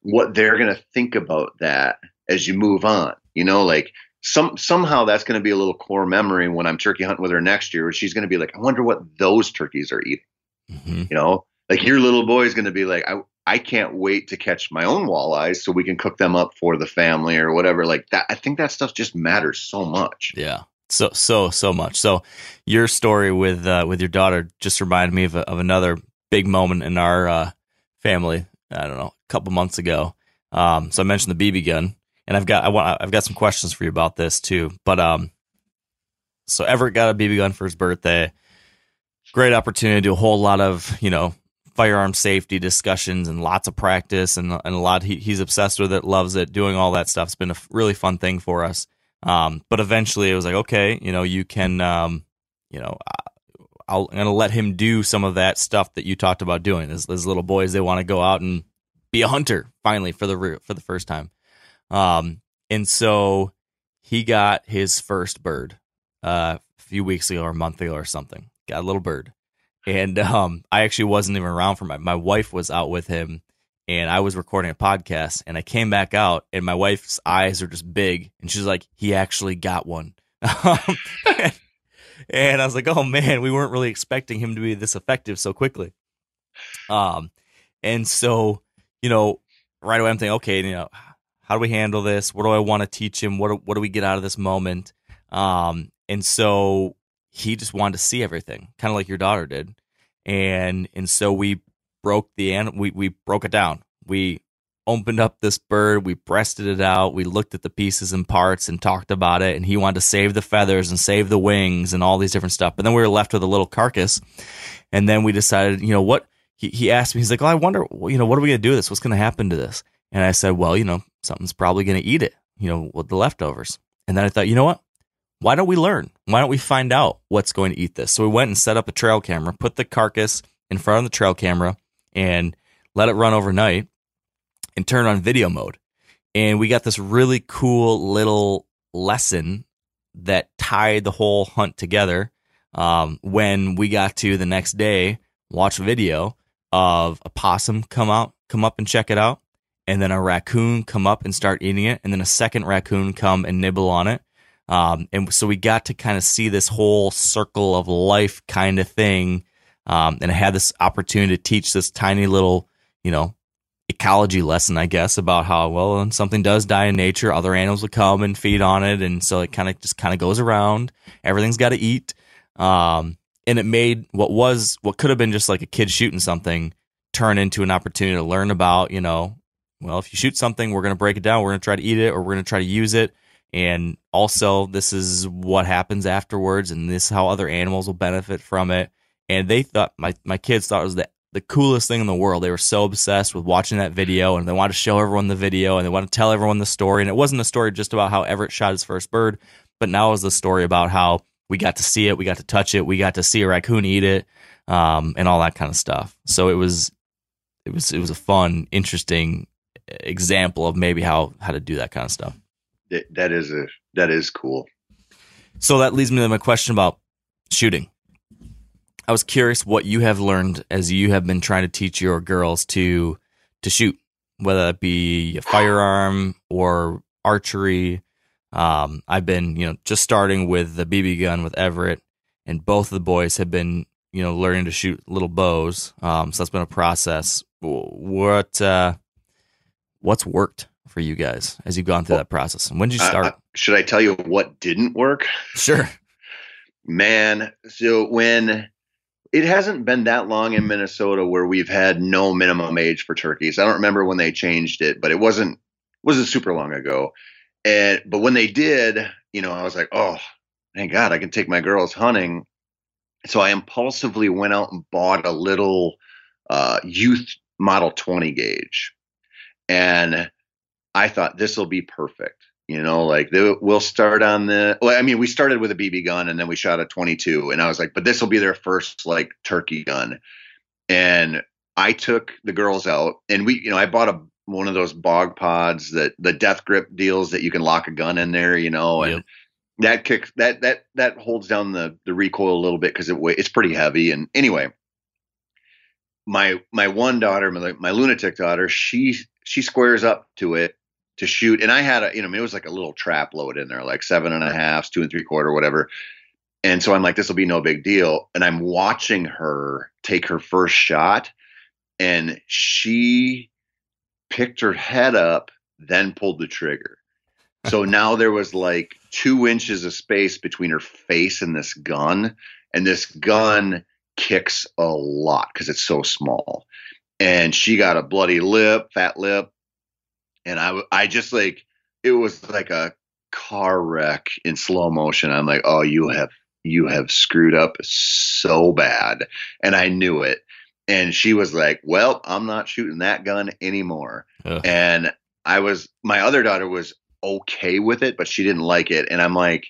what they're going to think about that as you move on you know? Like some somehow that's going to be a little core memory when i'm turkey hunting with her next year where she's going to be like i wonder what those turkeys are eating Mhm. you know? Like your little boy is going to be like i I can't wait to catch my own walleyes so we can cook them up for the family or whatever. Like that, I think that stuff just matters so much. Yeah. So so so much. So your story with uh, with your daughter just reminded me of, a, of another big moment in our uh, family. I don't know, a couple months ago. Um, so I mentioned the BB gun, and I've got I want I've got some questions for you about this too. But um, so Everett got a BB gun for his birthday. Great opportunity to do a whole lot of you know firearm safety discussions and lots of practice and and a lot. He, he's obsessed with it, loves it, doing all that stuff. It's been a really fun thing for us. Um, but eventually it was like, okay, you know, you can, um, you know, I'll, I'm going to let him do some of that stuff that you talked about doing. As, as little boys, they want to go out and be a hunter finally for the for the first time. Um, and so he got his first bird uh, a few weeks ago or a month ago or something. Got a little bird, and um, I actually wasn't even around for my my wife was out with him, and I was recording a podcast, and I came back out, and my wife's eyes are just big, and she's like, "He actually got one." and I was like, "Oh man, we weren't really expecting him to be this effective so quickly." Um, and so you know, right away I'm thinking, okay, you know, how do we handle this? What do I want to teach him? What do, what do we get out of this moment? Um, and so he just wanted to see everything, kind of like your daughter did, and and so we broke the an- we we broke it down. We opened up this bird, we breasted it out, we looked at the pieces and parts and talked about it, and he wanted to save the feathers and save the wings and all these different stuff. But then we were left with a little carcass, and then we decided, you know what? He he asked me, he's like, "Oh, I wonder, you know, what are we gonna do with this? What's gonna happen to this?" And I said, "Well, you know, something's probably gonna eat it, you know, with the leftovers." And then I thought, you know what? Why don't we learn? Why don't we find out what's going to eat this? So we went and set up a trail camera, put the carcass in front of the trail camera, and let it run overnight and turn on video mode. And we got this really cool little lesson that tied the whole hunt together. Um, when we got to the next day, watch video of a possum come out, come up and check it out, and then a raccoon come up and start eating it, and then a second raccoon come and nibble on it. Um, and so we got to kind of see this whole circle of life kind of thing. Um, and I had this opportunity to teach this tiny little, you know, ecology lesson, I guess, about how, well, when something does die in nature, other animals will come and feed on it. And so it kind of just kind of goes around. Everything's got to eat. Um, and it made what was, what could have been just like a kid shooting something turn into an opportunity to learn about, you know, well, if you shoot something, we're going to break it down. We're going to try to eat it or we're going to try to use it. And also, this is what happens afterwards, and this is how other animals will benefit from it. And they thought my my kids thought it was the the coolest thing in the world. They were so obsessed with watching that video, and they wanted to show everyone the video, and they wanted to tell everyone the story. And it wasn't a story just about how Everett shot his first bird, but now was the story about how we got to see it, we got to touch it, we got to see a raccoon eat it, um, and all that kind of stuff. So it was it was it was a fun, interesting example of maybe how how to do that kind of stuff. That, that is a that is cool. So that leads me to my question about shooting. I was curious what you have learned as you have been trying to teach your girls to to shoot, whether it be a firearm or archery. Um, I've been, you know, just starting with the BB gun with Everett, and both of the boys have been, you know, learning to shoot little bows. Um, so that's been a process. What uh, what's worked for you guys as you've gone through Well, that process? And when did you start? uh, should I tell you what didn't work? sure. Man, so when it hasn't been that long in Minnesota where we've had no minimum age for turkeys. I don't remember when they changed it, but it wasn't wasn't super long ago. And but when they did, you know, I was like, oh, thank God, I can take my girls hunting. So I impulsively went out and bought a little uh, youth model 20 gauge, and I thought this will be perfect. You know, like they, we'll start on the. Well, I mean, we started with a BB gun and then we shot a 22, and I was like, but this will be their first like turkey gun. And I took the girls out, and we, you know, I bought a one of those bog pods that the death grip deals that you can lock a gun in there, you know, and Yep. that kicks that that that holds down the the recoil a little bit because it it's pretty heavy. And anyway, my my one daughter, my, my lunatic daughter, she she squares up to it to shoot, and I had a you know I mean, it was like a little trap load in there, like seven and a half, two and three quarter, whatever. And so I'm like, this will be no big deal. And I'm watching her take her first shot, and she picked her head up, then pulled the trigger. So now there was like two inches of space between her face and this gun. And this gun kicks a lot because it's so small. And she got a bloody lip, fat lip. And I I just like, it was like a car wreck in slow motion. I'm like, oh, you have, you have screwed up so bad. And I knew it. And she was like, well, I'm not shooting that gun anymore. Ugh. And I was, my other daughter was okay with it, but she didn't like it. And I'm like,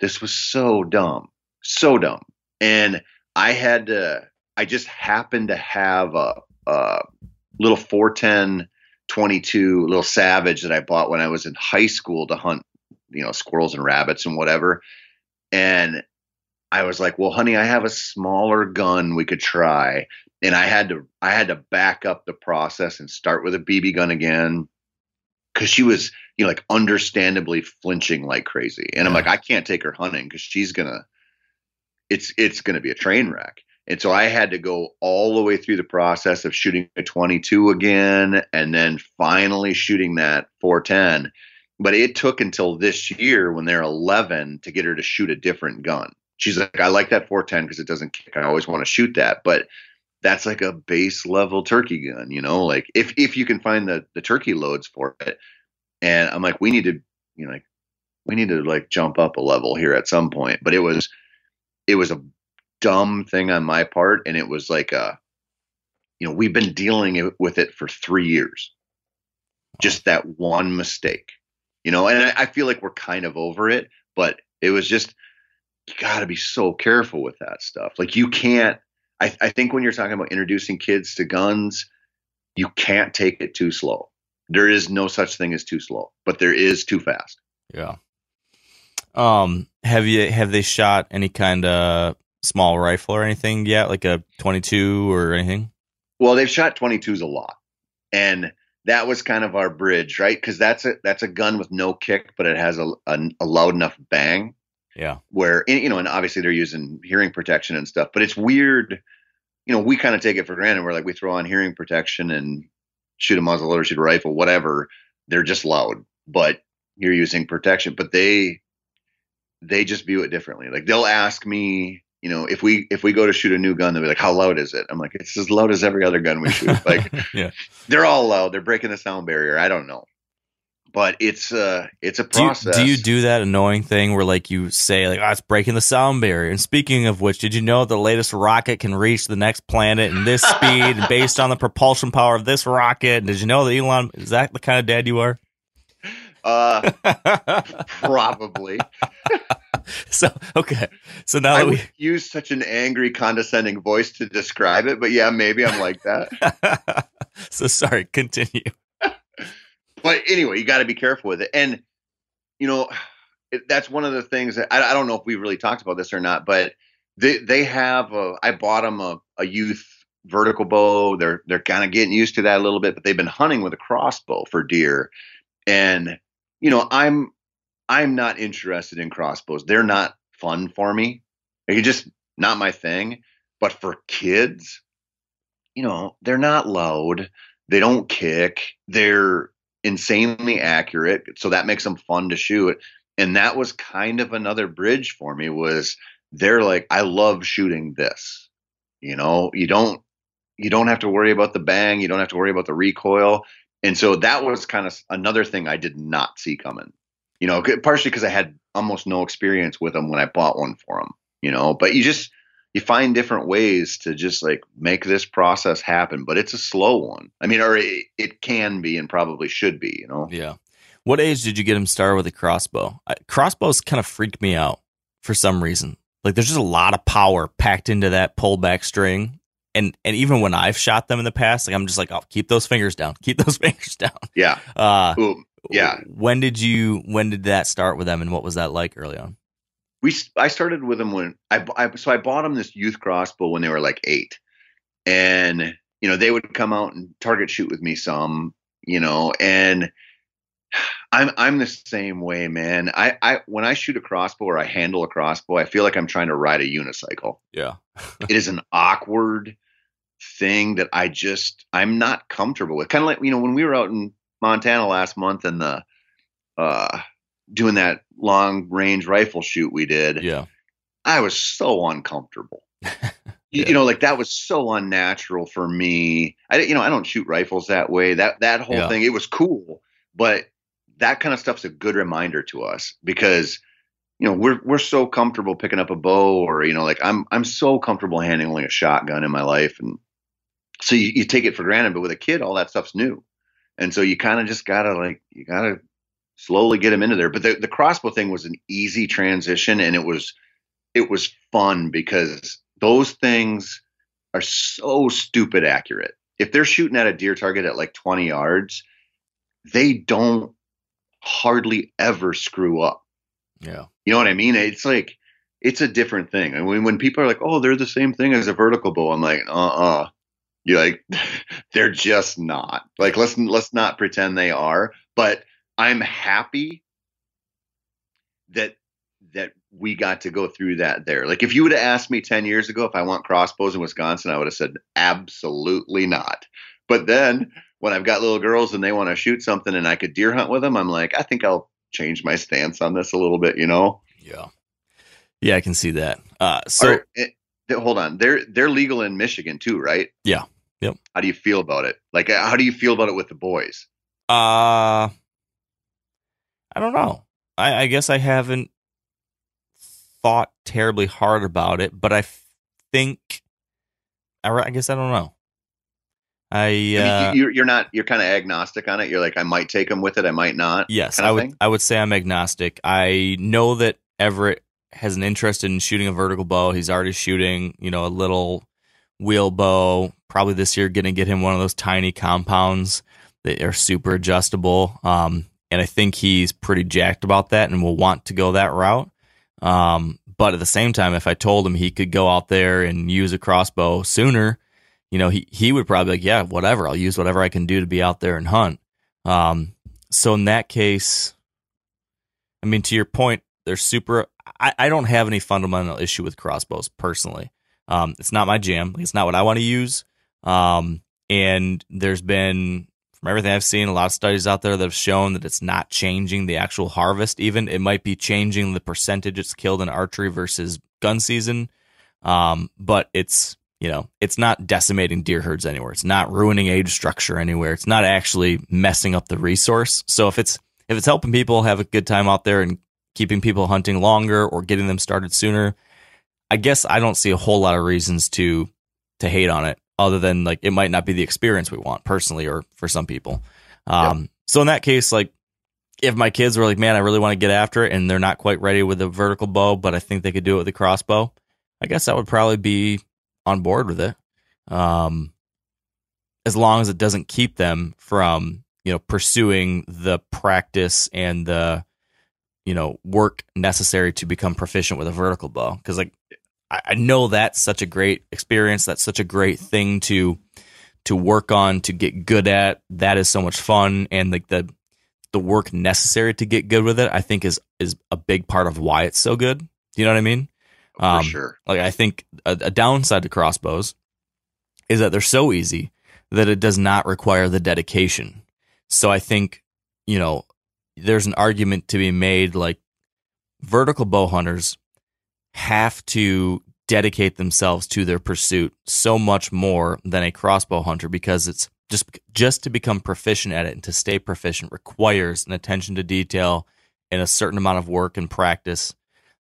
this was so dumb, so dumb. And I had to, I just happened to have a, a little 410 22 little savage that I bought when I was in high school to hunt, you know, squirrels and rabbits and whatever. And I was like, well, honey, I have a smaller gun we could try. And I had to, I had to back up the process and start with a BB gun again because she was you know like understandably flinching like crazy and i'm like i can't take her hunting because she's gonna it's it's gonna be a train wreck and so i had to go all the way through the process of shooting a 22 again and then finally shooting that 410 but it took until this year when they're 11 to get her to shoot a different gun. She's like i like that 410 because it doesn't kick. I always want to shoot that. But that's like a base level turkey gun, you know, like if if you can find the the turkey loads for it. And I'm like, we need to, you know, like we need to like jump up a level here at some point. But it was it was a dumb thing on my part, and it was like a, you know, we've been dealing with it for three years. Just that one mistake, you know, and I, I feel like we're kind of over it, but it was just you got to be so careful with that stuff. Like you can't. I, I think when you're talking about introducing kids to guns, you can't take it too slow. There is no such thing as too slow, but there is too fast. Yeah. Um, have you have they shot any kind of small rifle or anything yet, like a 22 or anything? Well, they've shot 22s a lot, and that was kind of our bridge, right? Because that's a that's a gun with no kick, but it has a, a, a loud enough bang Yeah. where you know, and obviously they're using hearing protection and stuff, but it's weird. You know, we kind of take it for granted. We're like, we throw on hearing protection and shoot a muzzleloader, shoot a rifle, whatever. They're just loud, but you're using protection. But they they just view it differently. Like they'll ask me, you know, if we if we go to shoot a new gun, they'll be like, "How loud is it?" I'm like, "It's as loud as every other gun we shoot." Like Yeah. they're all loud. They're breaking the sound barrier. I don't know, but it's uh it's a Do you, process. do you do that annoying thing where like you say like oh, it's breaking the sound barrier? And speaking of which, did you know the latest rocket can reach the next planet in this speed based on the propulsion power of this rocket? Did you know that Elon is that the kind of dad you are? Uh, probably. so okay, so now I that we use such an angry, condescending voice to describe it, but yeah, maybe I'm like that. so sorry, continue. but anyway, you got to be careful with it. And, you know, it, that's one of the things that I, I don't know if we really talked about this or not, but they, they have, a, I bought them a, a youth vertical bow. They're, they're kind of getting used to that a little bit, but they've been hunting with a crossbow for deer. And, you know, I'm, I'm not interested in crossbows. They're not fun for me. They're just not my thing. But for kids, you know, they're not loud. They don't kick. They're insanely accurate. So that makes them fun to shoot. And that was kind of another bridge for me was they're like, I love shooting this. You know, you don't you don't have to worry about the bang, you don't have to worry about the recoil. And so that was kind of another thing I did not see coming. You know, partially because I had almost no experience with them when I bought one for them, you know, but you just you find different ways to just like make this process happen, but it's a slow one. I mean, or it, it can be and probably should be, you know? Yeah. What age did you get him started with a crossbow? I, crossbows kind of freak me out for some reason. Like there's just a lot of power packed into that pullback string. And and even when I've shot them in the past, like I'm just like, oh, keep those fingers down. Keep those fingers down. Yeah. Uh, Ooh, yeah. When did you when did that start with them and what was that like early on? we I started with them when I, I so I bought them this youth crossbow when they were like eight, and you know they would come out and target shoot with me some, you know, and I'm I'm the same way, man. I I when I shoot a crossbow or I handle a crossbow, I feel like I'm trying to ride a unicycle. Yeah, it is an awkward thing that I just I'm not comfortable with. Kind of like you know when we were out in Montana last month and the uh doing that long range rifle shoot we did, yeah, I was so uncomfortable. yeah. You know, like that was so unnatural for me. I, you know, I don't shoot rifles that way. That that whole yeah. thing, it was cool, but that kind of stuff's a good reminder to us because you know we're we're so comfortable picking up a bow or you know like I'm I'm so comfortable handling a shotgun in my life and so you, you take it for granted but with a kid all that stuff's new and so you kind of just gotta like you gotta slowly get him into there. But the, the crossbow thing was an easy transition and it was it was fun because those things are so stupid accurate. If they're shooting at a deer target at like 20 yards, they don't hardly ever screw up. Yeah. You know what I mean? It's like it's a different thing. And when, when people are like, "Oh, they're the same thing as a vertical bow," I'm like, "Uh-uh." You're like, they're just not. Like, let's let's not pretend they are. But I'm happy that that we got to go through that there. Like if you would have asked me 10 years ago if I want crossbows in Wisconsin, I would have said absolutely not. But then when I've got little girls and they want to shoot something and I could deer hunt with them, I'm like, I think I'll change my stance on this a little bit, you know? Yeah. Yeah, I can see that. Uh so it, hold on. They're they're legal in Michigan too, right? Yeah. Yep. How do you feel about it? Like how do you feel about it with the boys? Uh I don't know. I, I guess I haven't thought terribly hard about it, but I think I, I guess I don't know. I, uh, I mean, you're, you're not you're kind of agnostic on it. You're like I might take them with it, I might not. Yes, I would. Thing? I would say I'm agnostic. I know that Everett has an interest in shooting a vertical bow. He's already shooting, you know, a little wheel bow. Probably this year, going to get him one of those tiny compounds that are super adjustable. Um, and I think he's pretty jacked about that and will want to go that route. Um, but at the same time, if I told him he could go out there and use a crossbow sooner, you know, he he would probably like, yeah, whatever. I'll use whatever I can do to be out there and hunt. Um, so in that case, I mean, to your point, they're super. I, I don't have any fundamental issue with crossbows personally. Um, it's not my jam. It's not what I want to use. Um, and there's been from everything I've seen, a lot of studies out there that have shown that it's not changing the actual harvest. Even it might be changing the percentage it's killed in archery versus gun season, um, but it's you know it's not decimating deer herds anywhere. It's not ruining age structure anywhere. It's not actually messing up the resource. So if it's if it's helping people have a good time out there and keeping people hunting longer or getting them started sooner, I guess I don't see a whole lot of reasons to to hate on it other than like it might not be the experience we want personally or for some people. Um, yep. So in that case, like if my kids were like, man, I really want to get after it and they're not quite ready with a vertical bow, but I think they could do it with a crossbow, I guess I would probably be on board with it. Um, as long as it doesn't keep them from, you know, pursuing the practice and the, you know, work necessary to become proficient with a vertical bow. Cause like I know that's such a great experience. That's such a great thing to to work on to get good at. That is so much fun, and like the the work necessary to get good with it, I think is is a big part of why it's so good. Do you know what I mean? For um, sure. Like I think a, a downside to crossbows is that they're so easy that it does not require the dedication. So I think you know, there's an argument to be made like vertical bow hunters have to dedicate themselves to their pursuit so much more than a crossbow hunter because it's just just to become proficient at it and to stay proficient requires an attention to detail and a certain amount of work and practice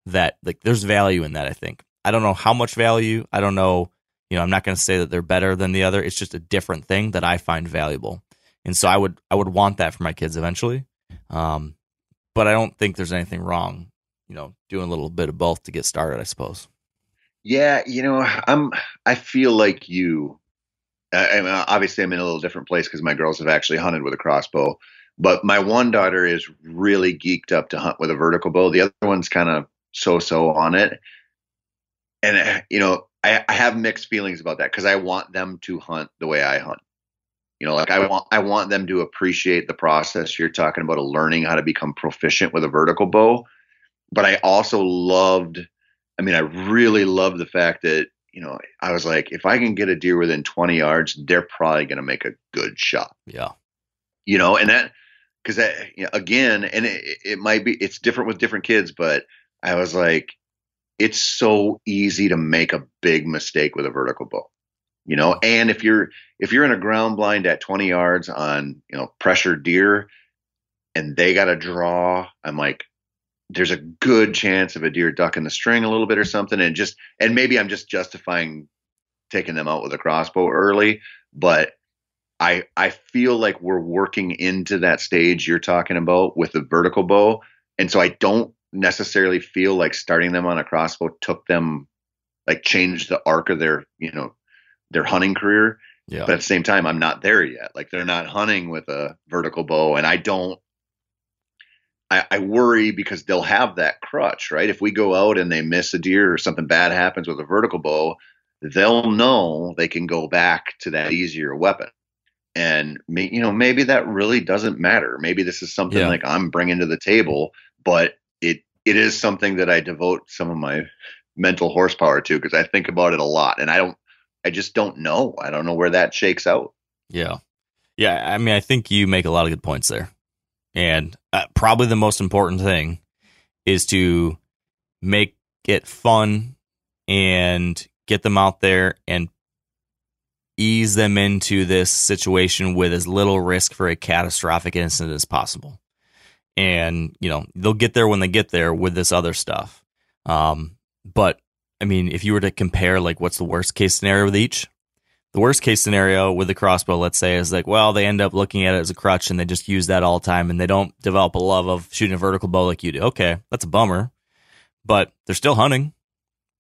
that like there's value in that I think. I don't know how much value. I don't know, you know, I'm not going to say that they're better than the other. It's just a different thing that I find valuable. And so I would I would want that for my kids eventually. Um but I don't think there's anything wrong, you know, doing a little bit of both to get started, I suppose. Yeah, you know, I'm I feel like you I mean, obviously I'm in a little different place because my girls have actually hunted with a crossbow. But my one daughter is really geeked up to hunt with a vertical bow. The other one's kind of so-so on it. And uh, you know, I, I have mixed feelings about that because I want them to hunt the way I hunt. You know, like I want I want them to appreciate the process you're talking about of learning how to become proficient with a vertical bow. But I also loved, I mean, I really loved the fact that you know, I was like, if I can get a deer within 20 yards, they're probably going to make a good shot. Yeah. You know, and that, because that, you know, again, and it, it might be, it's different with different kids, but I was like, it's so easy to make a big mistake with a vertical bow, you know, and if you're, if you're in a ground blind at 20 yards on, you know, pressure deer and they got a draw, I'm like, there's a good chance of a deer ducking the string a little bit or something and just and maybe i'm just justifying taking them out with a crossbow early but i i feel like we're working into that stage you're talking about with the vertical bow. And so i don't necessarily feel like starting them on a crossbow took them like changed the arc of their you know their hunting career. Yeah. but at the same time i'm not there yet. Like they're not hunting with a vertical bow and i don't I, I worry because they'll have that crutch, right? If we go out and they miss a deer or something bad happens with a vertical bow, they'll know they can go back to that easier weapon. And may, you know, maybe that really doesn't matter. Maybe this is something Yeah. like I'm bringing to the table, but it it is something that I devote some of my mental horsepower to because I think about it a lot, and I don't, I just don't know. I don't know where that shakes out. Yeah. Yeah. I mean, I think you make a lot of good points there. And uh, probably the most important thing is to make it fun and get them out there and ease them into this situation with as little risk for a catastrophic incident as possible. And, you know, they'll get there when they get there with this other stuff. Um, but I mean, if you were to compare, like, what's the worst case scenario with each? The worst case scenario with the crossbow, let's say, is like, well, they end up looking at it as a crutch and they just use that all the time and they don't develop a love of shooting a vertical bow like you do. Okay, that's a bummer, but they're still hunting.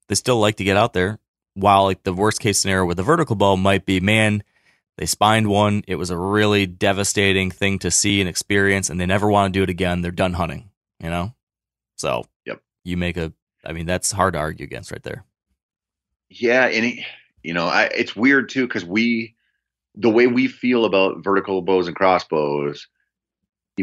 They still like to get out there. While like the worst case scenario with the vertical bow might be, man, they spined one. It was a really devastating thing to see and experience, and they never want to do it again. They're done hunting, you know? So, Yep. you make a, I mean, that's hard to argue against right there. Yeah, and it, you know, I, it's weird too because we, the way we feel about vertical bows and crossbows,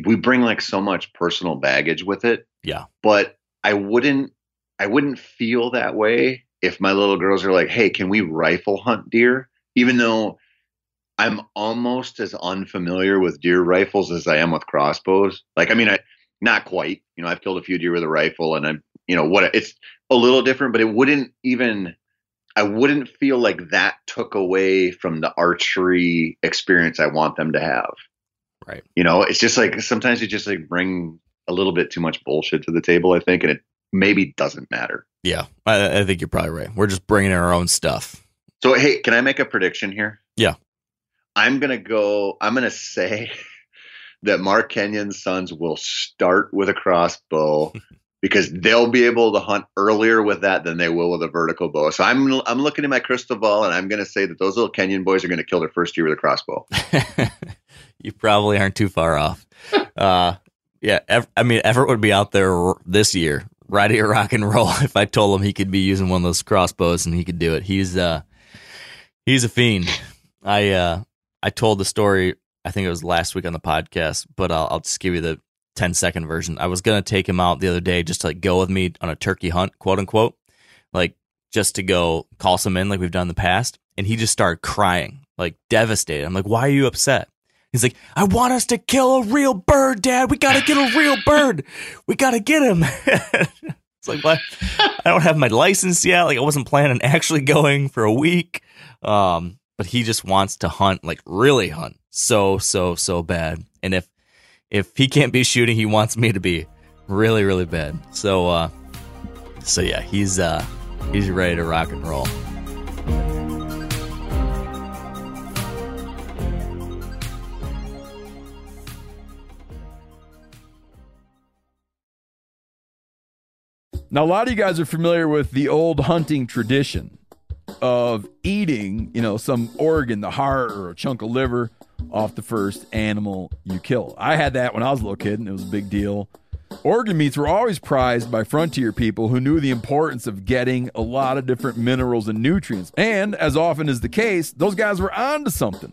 we bring like so much personal baggage with it. Yeah. But I wouldn't, I wouldn't feel that way if my little girls are like, "Hey, can we rifle hunt deer?" Even though I'm almost as unfamiliar with deer rifles as I am with crossbows. Like, I mean, I not quite. You know, I've killed a few deer with a rifle, and I'm, you know, what it's a little different, but it wouldn't even I wouldn't feel like that took away from the archery experience I want them to have. Right. You know, it's just like sometimes you just like bring a little bit too much bullshit to the table, I think, and it maybe doesn't matter. Yeah, I, I think you're probably right. We're just bringing our own stuff. So, hey, can I make a prediction here? Yeah. I'm going to go, I'm going to say that Mark Kenyon's sons will start with a crossbow because they'll be able to hunt earlier with that than they will with a vertical bow. So I'm I'm looking at my crystal ball and I'm going to say that those little Kenyon boys are going to kill their first year with a crossbow. you probably aren't too far off. Uh, yeah, Ev- I mean, Everett would be out there r- this year, ready to rock and roll. If I told him he could be using one of those crossbows and he could do it, he's uh, he's a fiend. I uh, I told the story. I think it was last week on the podcast, but I'll, I'll just give you the 10 second version. I was gonna take him out the other day just to like go with me on a turkey hunt, quote unquote, like just to go call some in like we've done in the past, and he just started crying, like devastated. I'm like, why are you upset? He's like, I want us to kill a real bird, Dad. We got to get a real bird. We got to get him. it's like, what? I don't have my license yet. Like, I wasn't planning on actually going for a week. Um, but he just wants to hunt, like really hunt, so so so bad. And if if he can't be shooting, he wants me to be really really bad. So uh, so yeah, he's uh, he's ready to rock and roll. Now, a lot of you guys are familiar with the old hunting tradition of eating, you know, some organ, the heart or a chunk of liver off the first animal you kill. I had that when I was a little kid, and it was a big deal. Organ meats were always prized by frontier people who knew the importance of getting a lot of different minerals and nutrients. And as often is the case, those guys were onto something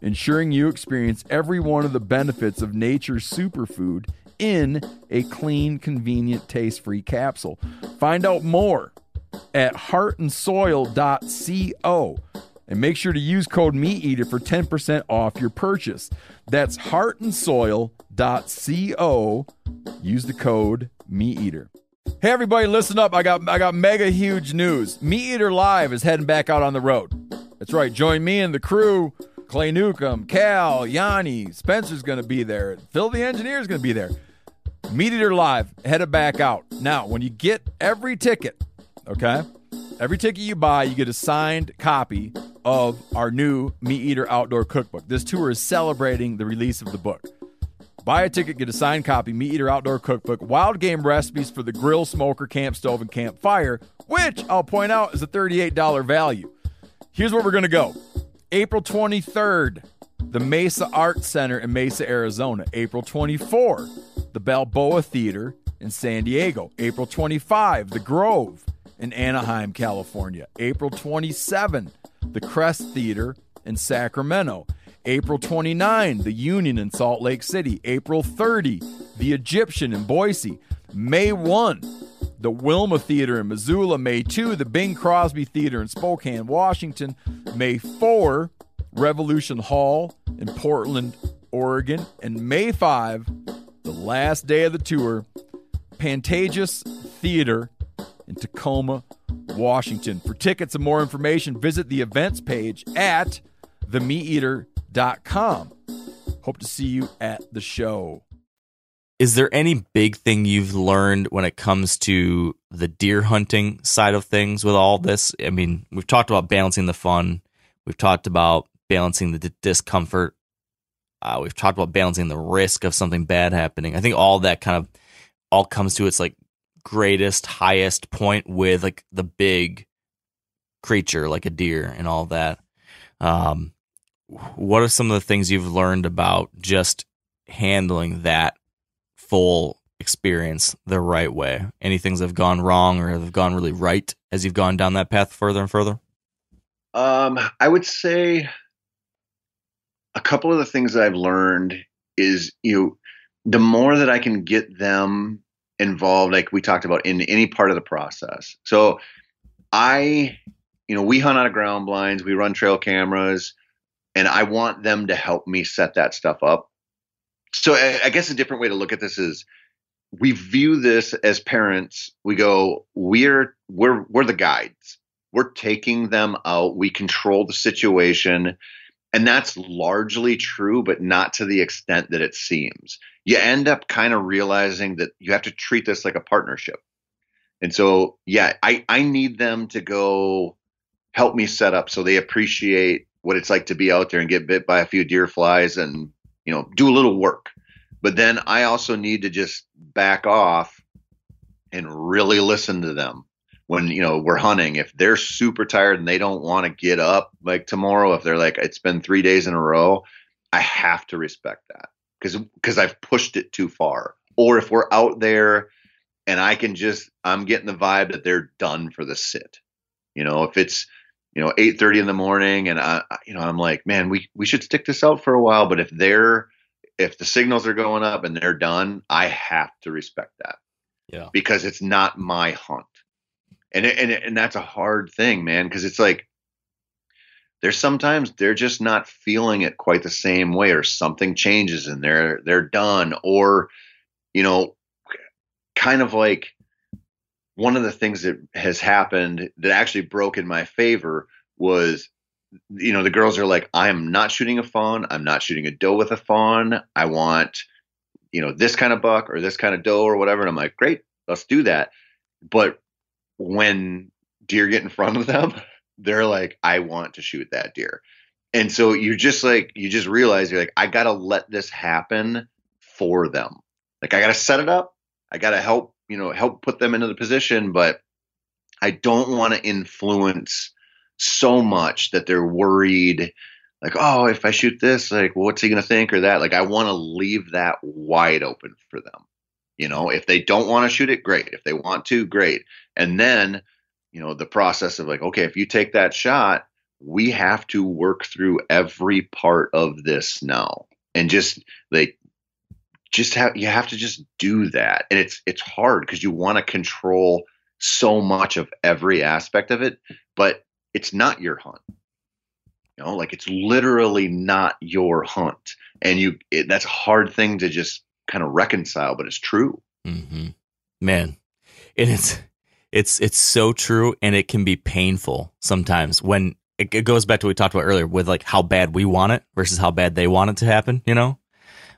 ensuring you experience every one of the benefits of nature's superfood in a clean, convenient, taste free capsule. Find out more at heartandsoil.co and make sure to use code MeatEater for 10% off your purchase. That's heartandsoil.co. Use the code MeatEater. Hey everybody, listen up. I got I got mega huge news. MeatEater Live is heading back out on the road. That's right. Join me and the crew. Clay Newcomb, Cal, Yanni, Spencer's going to be there. Phil the engineer is going to be there. MeatEater Live headed back out. Now, when you get every ticket, okay? Every ticket you buy, you get a signed copy of our new MeatEater Outdoor Cookbook. This tour is celebrating the release of the book. Buy a ticket, get a signed copy, MeatEater Outdoor Cookbook, wild game recipes for the grill, smoker, camp stove, and campfire, which I'll point out is a $38 value. Here's where we're going to go April 23rd, the Mesa Art Center in Mesa, Arizona. April 24, the Balboa Theater in San Diego. April 25, the Grove in Anaheim, California. April 27, the Crest Theater in Sacramento. April 29, the Union in Salt Lake City. April 30, the Egyptian in Boise. May 1, the Wilma Theater in Missoula. May 2, the Bing Crosby Theater in Spokane, Washington. May 4, Revolution Hall in Portland, Oregon. And May 5, the last day of the tour, Pantages Theater in Tacoma, Washington. For tickets and more information, visit the events page at themeateater.com. Hope to see you at the show. Is there any big thing you've learned when it comes to the deer hunting side of things with all this? I mean, we've talked about balancing the fun, we've talked about balancing the d- discomfort, uh, we've talked about balancing the risk of something bad happening. I think all that kind of all comes to its like greatest, highest point with like the big creature, like a deer, and all that. Um, what are some of the things you've learned about just handling that full experience the right way? Any things that have gone wrong or have gone really right as you've gone down that path further and further? Um, I would say a couple of the things that I've learned is you know, the more that I can get them involved, like we talked about, in any part of the process. So I, you know, we hunt out of ground blinds, we run trail cameras, and I want them to help me set that stuff up. So I, I guess a different way to look at this is we view this as parents. We go, we're we're we're the guides. We're taking them out. We control the situation. And that's largely true, but not to the extent that it seems. You end up kind of realizing that you have to treat this like a partnership. And so, yeah, I, I need them to go help me set up so they appreciate what it's like to be out there and get bit by a few deer flies and, you know, do a little work. But then I also need to just back off and really listen to them when you know we're hunting if they're super tired and they don't want to get up like tomorrow if they're like it's been three days in a row i have to respect that because because i've pushed it too far or if we're out there and I can just I'm getting the vibe that they're done for the sit. You know, if it's you know 8:30 in the morning and I you know I'm like, man, we we should stick this out for a while, but if they're if the signals are going up and they're done, I have to respect that. Yeah. Because it's not my hunt. And it, and it, and that's a hard thing, man, because it's like there's sometimes they're just not feeling it quite the same way or something changes and they're they're done or you know kind of like one of the things that has happened that actually broke in my favor was you know the girls are like i'm not shooting a fawn. I'm not shooting a doe with a fawn. I want you know this kind of buck or this kind of doe or whatever. And i'm like great let's do that. But when deer get in front of them they're like i want to shoot that deer. And so you just like you just realize you're like i gotta let this happen for them. Like i gotta set it up. I gotta help you know help put them into the position but i don't want to influence so much that they're worried like oh if i shoot this like what's he going to think or that? Like i want to leave that wide open for them you know? If they don't want to shoot it great. If they want to great. And then you know the process of like okay if you take that shot we have to work through every part of this now. And just like just have you have to just do that. And it's it's hard because you want to control so much of every aspect of it but it's not your hunt. You know like it's literally not your hunt. And you it, that's a hard thing to just kind of reconcile but it's true. Mm-hmm. man. And it's it's it's so true and it can be painful sometimes when it, it goes back to what we talked about earlier with like how bad we want it versus how bad they want it to happen you know?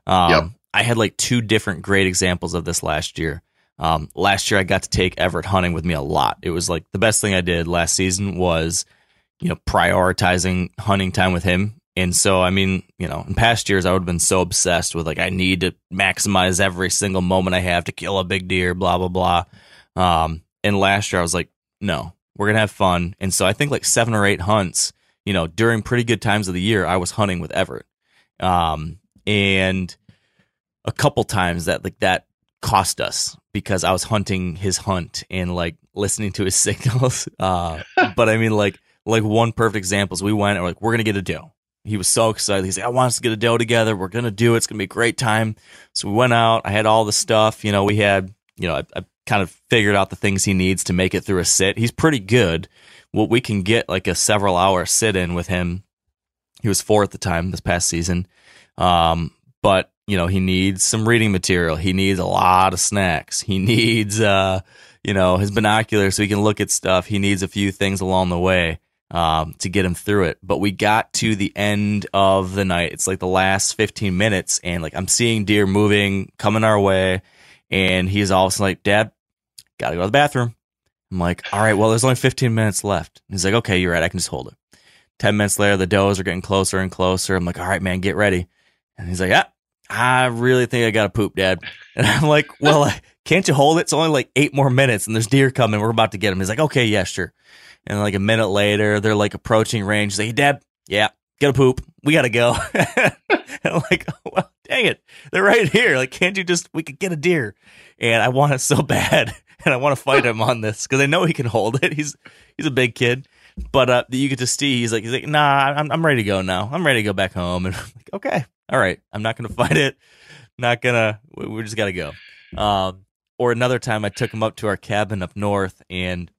Um, Yep. I had like two different great examples of this last year um, last year i got to take everett hunting with me a lot it was like the best thing i did last season was you know prioritizing hunting time with him and so i mean you know in past years i would have been so obsessed with like i need to maximize every single moment i have to kill a big deer blah blah blah um, and last year I was like, no, we're gonna have fun. And so I think like seven or eight hunts, you know, during pretty good times of the year, I was hunting with Everett. Um, and a couple times that like that cost us because I was hunting his hunt and like listening to his signals. Uh, but I mean, like like one perfect example is we went and we're like, we're gonna get a doe. He was so excited. He's like, I want us to get a doe together. We're gonna do it. It's gonna be a great time. So we went out. I had all the stuff. You know, we had you know, I, I kind of figured out the things he needs to make it through a sit. He's pretty good. What we can get like a several hour sit in with him. He was four at the time this past season. Um, but you know, he needs some reading material. He needs a lot of snacks. He needs, uh, you know, his binoculars so he can look at stuff. He needs a few things along the way um, to get him through it. But we got to the end of the night. It's like the last 15 minutes, and like I'm seeing deer moving, coming our way, and he's all of a sudden like, Dad, gotta go to the bathroom. I'm like, all right, well, there's only 15 minutes left. He's like, okay, you're right. I can just hold it. 10 minutes later, the does are getting closer and closer. I'm like, all right, man, get ready. And he's like, yeah, I really think I got to poop, Dad. And I'm like, well, can't you hold it? It's only like eight more minutes and there's deer coming. We're about to get him. He's like, okay, yeah, sure. And like a minute later, they're like approaching range. He's like, Dad, yeah, get a poop. We got to go. and I'm like, oh, well, dang it. They're right here. Like, can't you just, we could get a deer. And I want it so bad. And I want to fight him on this because I know he can hold it. He's, he's a big kid. But uh, you get to see, he's like, he's like, nah, I'm, I'm ready to go now. I'm ready to go back home. And I'm like, okay, all right. I'm not to fight it. Not gonna. We, we just got to go. Um, or another time, I took him up to our cabin up north, and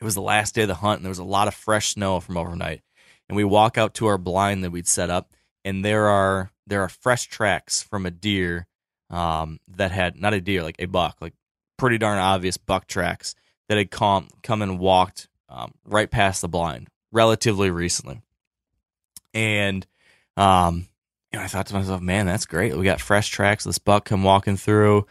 it was the last day of the hunt, and there was a lot of fresh snow from overnight. And we walk out to our blind that we'd set up, and there are there are fresh tracks from a deer um, that had not a deer, like a buck, like pretty darn obvious buck tracks that had come come and walked um, right past the blind relatively recently. And um, I thought to myself, man, that's great. We got fresh tracks. This buck come walking through.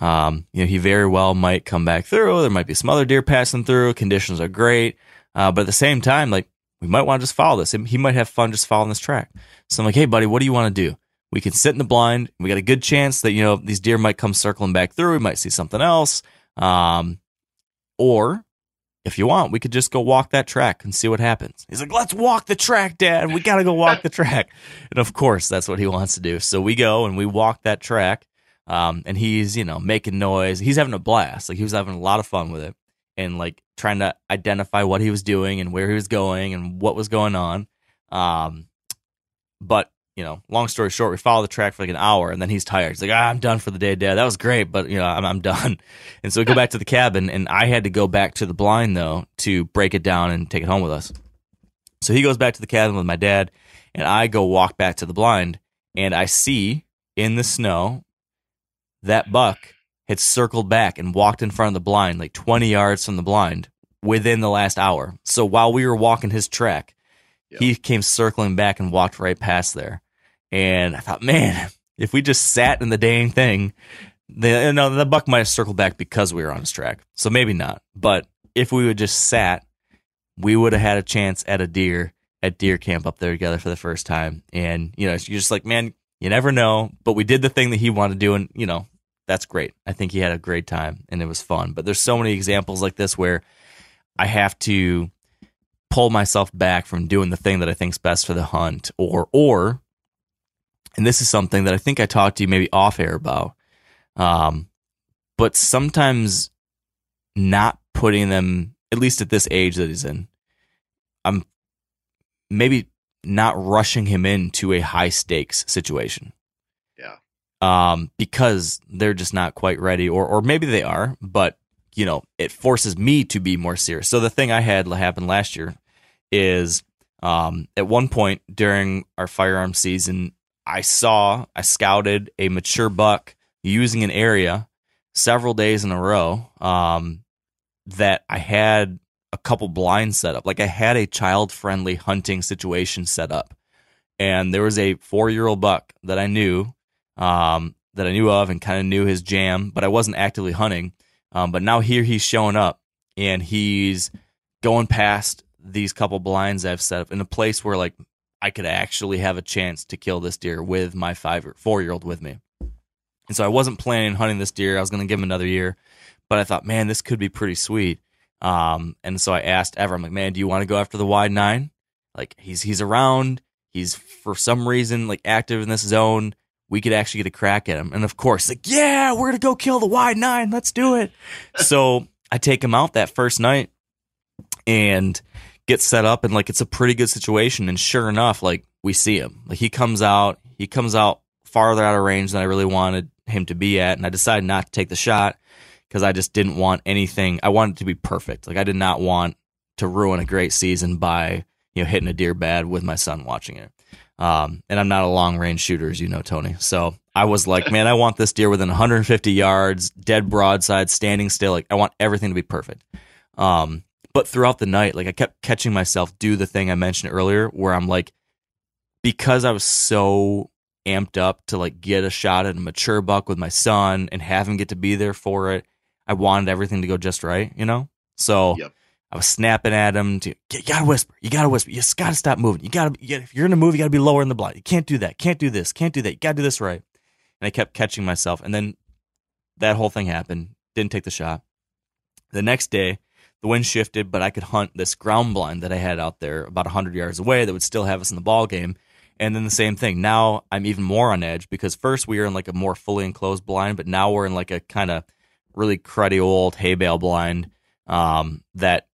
Um, you know, he very well might come back through. There might be some other deer passing through. Conditions are great. Uh, but at the same time, like, we might want to just follow this. He might have fun just following this track. So I'm like, hey, buddy, what do you want to do? We can sit in the blind. We got a good chance that, you know, these deer might come circling back through. We might see something else. Um, or if you want, we could just go walk that track and see what happens. He's like, let's walk the track, Dad. We got to go walk the track. And of course, that's what he wants to do. So we go and we walk that track. Um, and he's, you know, making noise. He's having a blast. Like he was having a lot of fun with it and like trying to identify what he was doing and where he was going and what was going on. Um, but you know, long story short, we follow the track for like an hour and then he's tired. He's like, ah, I'm done for the day, Dad. That was great, but you know, I'm, I'm done. And so we go back to the cabin and I had to go back to the blind though to break it down and take it home with us. So he goes back to the cabin with my dad and I go walk back to the blind and I see in the snow that buck had circled back and walked in front of the blind, like 20 yards from the blind within the last hour. So while we were walking his track, Yep. he came circling back and walked right past there. And I thought, man, if we just sat in the dang thing, the, no, the buck might have circled back because we were on his track. So maybe not. But if we would just sat, we would have had a chance at a deer at deer camp up there together for the first time. And, you know, you're just like, man, you never know. But we did the thing that he wanted to do. And, you know, that's great. I think he had a great time and it was fun. But there's so many examples like this where I have to pull myself back from doing the thing that I think's best for the hunt or or and this is something that I think I talked to you maybe off air about. Um but sometimes not putting them at least at this age that he's in. I'm maybe not rushing him into a high stakes situation Yeah. um, because they're just not quite ready, or or maybe they are, but you know, it forces me to be more serious. So the thing I had happen last year is um, at one point during our firearm season, I saw I scouted a mature buck using an area several days in a row um, that I had a couple blinds set up. Like I had a child friendly hunting situation set up. And there was a four year old buck that I knew um, that I knew of and kind of knew his jam, but I wasn't actively hunting. Um, but now here he's showing up and he's going past these couple blinds I've set up in a place where like I could actually have a chance to kill this deer with my five or four year old with me. And so I wasn't planning hunting this deer. I was going to give him another year, but I thought, man, this could be pretty sweet. Um, and so I asked Ever, I'm like, man, do you want to go after the wide nine? Like he's he's around. He's for some reason like active in this zone. We could actually get a crack at him. And of course, like, yeah, we're gonna go kill the wide nine. Let's do it. so I take him out that first night and get set up and like it's a pretty good situation. And sure enough, like we see him. Like he comes out, he comes out farther out of range than I really wanted him to be at. And I decided not to take the shot because I just didn't want anything. I wanted it to be perfect. Like I did not want to ruin a great season by you know hitting a deer bad with my son watching it. Um, and I'm not a long range shooter, as you know, Tony. So I was like, man, I want this deer within 150 yards, dead broadside, standing still. Like I want everything to be perfect. Um, but throughout the night, like I kept catching myself do the thing I mentioned earlier, where I'm like, because I was so amped up to like get a shot at a mature buck with my son and have him get to be there for it. I wanted everything to go just right, you know? So Yep. I was snapping at him to, you gotta whisper, you gotta whisper, you just gotta stop moving. You gotta, you gotta, if you're gonna move, you gotta be lower in the blind. You can't do that, can't do this, can't do that. You gotta do this right. And I kept catching myself. And then that whole thing happened. Didn't take the shot. The next day, the wind shifted, but I could hunt this ground blind that I had out there about 100 yards away that would still have us in the ball game. And then the same thing. Now I'm even more on edge because first we were in like a more fully enclosed blind, but now we're in like a kind of really cruddy old hay bale blind um, that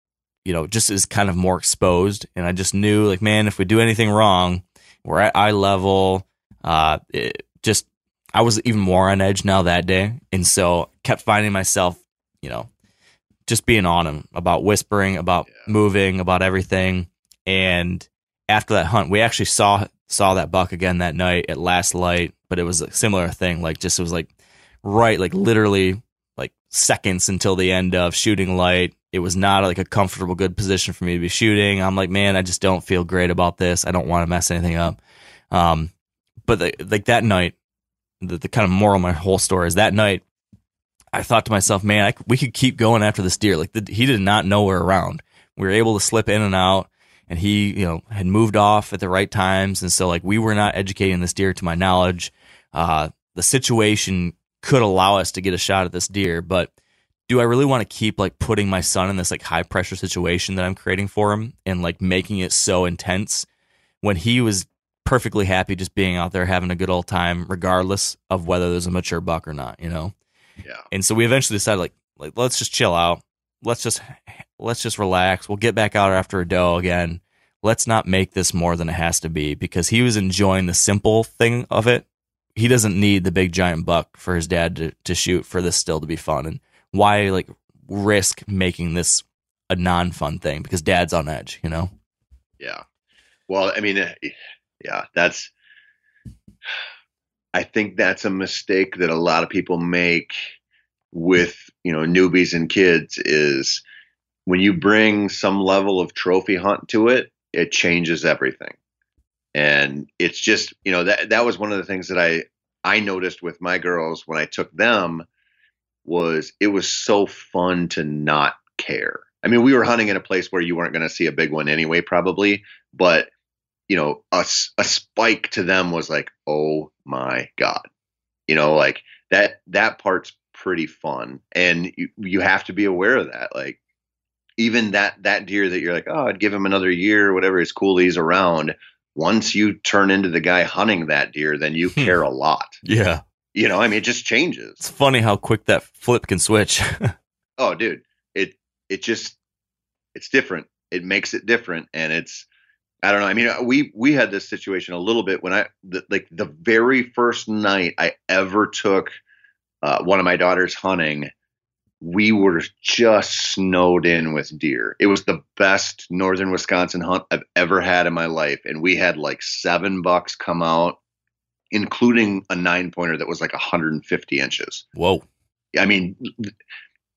you know just is kind of more exposed. And I just knew like, man, if we do anything wrong, we're at eye level. Uh, it just I was even more on edge now that day, and so kept finding myself, you know, just being on him about whispering, about Yeah. moving, about everything. And after that hunt, we actually saw saw that buck again that night at last light, but it was a similar thing. Like just it was like right, like literally like seconds until the end of shooting light. It was not like a comfortable, good position for me to be shooting. I'm like, man, I just don't feel great about this. I don't want to mess anything up. Um, but the, like that night, the, the kind of moral of my whole story is that night, I thought to myself, man, I, we could keep going after this deer. Like the, he did not know we're around. We were able to slip in and out, and he, you know, had moved off at the right times, and so like we were not educating this deer to my knowledge. Uh, the situation could allow us to get a shot at this deer, but do I really want to keep like putting my son in this like high pressure situation that I'm creating for him and like making it so intense when he was perfectly happy just being out there having a good old time, regardless of whether there's a mature buck or not. You know. Yeah. And so we eventually decided like like let's just chill out. Let's just let's just relax. We'll get back out after a doe again. Let's not make this more than it has to be because he was enjoying the simple thing of it. He doesn't need the big giant buck for his dad to, to shoot for this still to be fun. And why like risk making this a non fun thing because dad's on edge, you know? Yeah. Well, I mean, eh, yeah, that's, I think that's a mistake that a lot of people make with, you know, newbies and kids is when you bring some level of trophy hunt to it, it changes everything. And it's just, you know, that, that was one of the things that I, I noticed with my girls when I took them was it was so fun to not care. I mean, we were hunting in a place where you weren't going to see a big one anyway, probably, but you know, a, a spike to them was like, oh my God, you know, like that, that part's pretty fun. And you, you have to be aware of that. Like even that, that deer that you're like, oh, I'd give him another year whatever, it's cool he's around. Once you turn into the guy hunting that deer, then you hmm. care a lot. Yeah. You know, I mean, it just changes. It's funny how quick that flip can switch. oh, dude, it, it just, it's different. It makes it different. And it's, I don't know. I mean, we we had this situation a little bit when I the, like the very first night I ever took uh, one of my daughters hunting. We were just snowed in with deer. It was the best northern Wisconsin hunt I've ever had in my life, and we had like seven bucks come out, including a nine pointer that was like 150 inches. Whoa! I mean,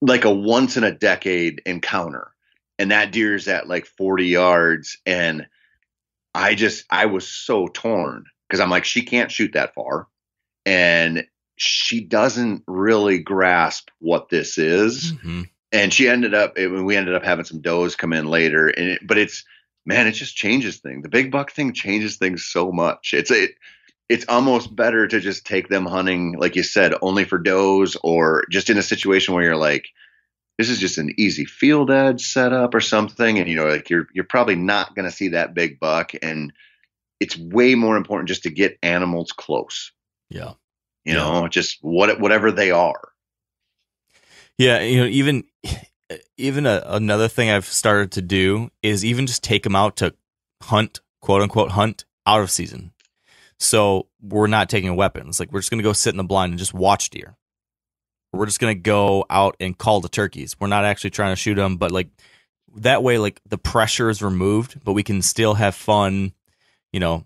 like a once in a decade encounter, and that deer's at like 40 yards and I just I was so torn because I'm like she can't shoot that far, and she doesn't really grasp what this is. Mm-hmm. And she ended up we ended up having some does come in later, and it, but it's man, it just changes things. The big buck thing changes things so much. It's it it's almost better to just take them hunting, like you said, only for does, or just in a situation where you're like, this is just an easy field edge setup or something. And you know like you're you're probably not going to see that big buck. And it's way more important just to get animals close. Yeah. You yeah. know just what whatever they are. Yeah you know even even a, another thing i've started to do is even just take them out to hunt quote unquote hunt out of season. So we're not taking weapons. Like we're just going to go sit in the blind and just watch deer we're just gonna go out and call the turkeys. We're not actually trying to shoot them, but like that way, like the pressure is removed, but we can still have fun. You know,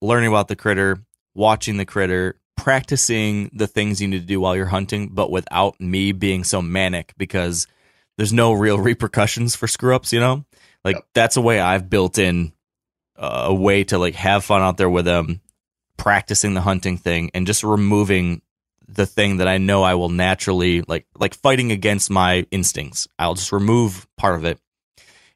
learning about the critter, watching the critter, practicing the things you need to do while you're hunting, but without me being so manic because there's no real repercussions for screw ups. You know, like yep. that's a way I've built in uh, a way to like have fun out there with them, practicing the hunting thing, and just removing the thing that I know I will naturally like like fighting against my instincts. I'll just remove part of it.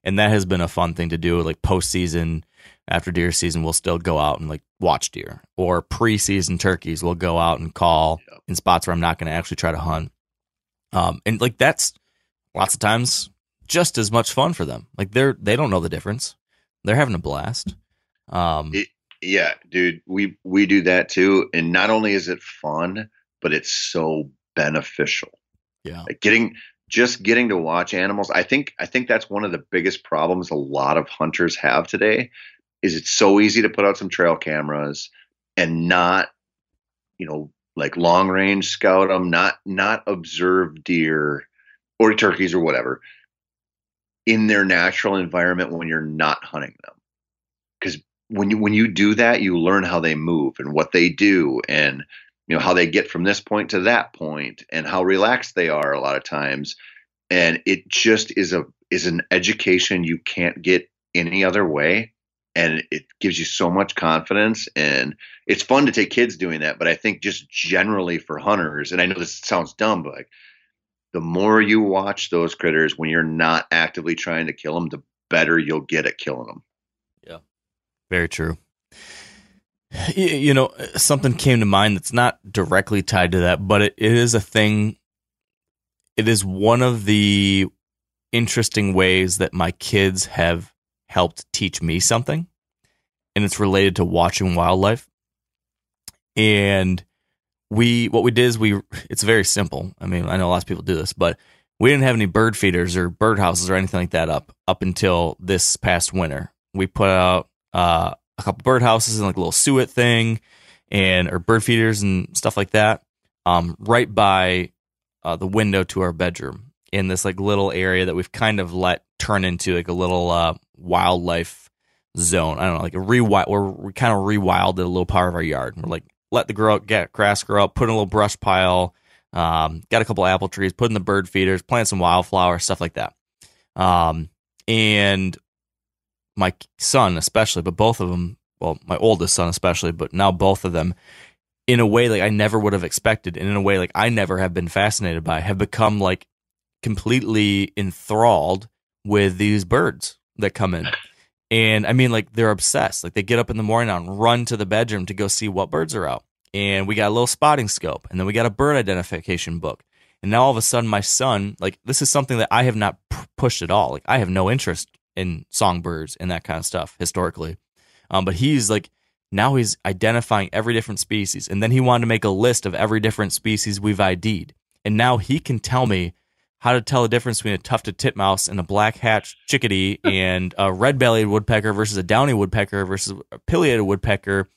And that has been a fun thing to do like postseason after deer season we'll still go out and like watch deer or preseason turkeys we'll go out and call yep. in spots where I'm not going to actually try to hunt. Um and like that's lots of times just as much fun for them. Like they're they don't know the difference. They're having a blast. Um it, yeah, dude, we we do that too and not only is it fun, but it's so beneficial. Yeah. Like getting just getting to watch animals. I think I think that's one of the biggest problems a lot of hunters have today is it's so easy to put out some trail cameras and not you know like long range scout them, not not observe deer or turkeys or whatever in their natural environment when you're not hunting them. Cuz when you when you do that, you learn how they move and what they do and you know how they get from this point to that point and how relaxed they are a lot of times. And it just is a is an education you can't get any other way. And it gives you so much confidence. And it's fun to take kids doing that but i think just generally for hunters and i know this sounds dumb but like the more you watch those critters when you're not actively trying to kill them the better you'll get at killing them yeah. Very true you know, something came to mind that's not directly tied to that, but it, it is a thing. It is one of the interesting ways that my kids have helped teach me something. and it's related to watching wildlife. And we what we did is we it's very simple. I mean, I know lots of people do this, but we didn't have any bird feeders or bird houses or anything like that up up until this past winter. We put out uh, a couple bird houses and like a little suet thing and or bird feeders and stuff like that um, right by uh, the window to our bedroom in this like little area that we've kind of let turn into like a little uh, wildlife zone. I don't know, like a rewild. We're we kind of rewilded a little part of our yard. We're like let the grow get grass grow up, put in a little brush pile, um, got a couple apple trees, put in the bird feeders, plant some wildflowers, stuff like that. Um, and my son especially, but both of them, well, my oldest son especially, but now both of them, in a way like I never would have expected, and in a way like I never have been fascinated by, have become like completely enthralled with these birds that come in. And I mean, like they're obsessed. Like they get up in the morning and run to the bedroom to go see what birds are out. And we got a little spotting scope, and then we got a bird identification book. And now all of a sudden, my son, like this is something that I have not pushed at all. Like I have no interest in songbirds and that kind of stuff historically. Um, but he's like now he's identifying every different species, and then he wanted to make a list of every different species we've ID'd. And now he can tell me how to tell the difference between a tufted titmouse and a black hatched chickadee and a red bellied woodpecker versus a downy woodpecker versus a pileated woodpecker.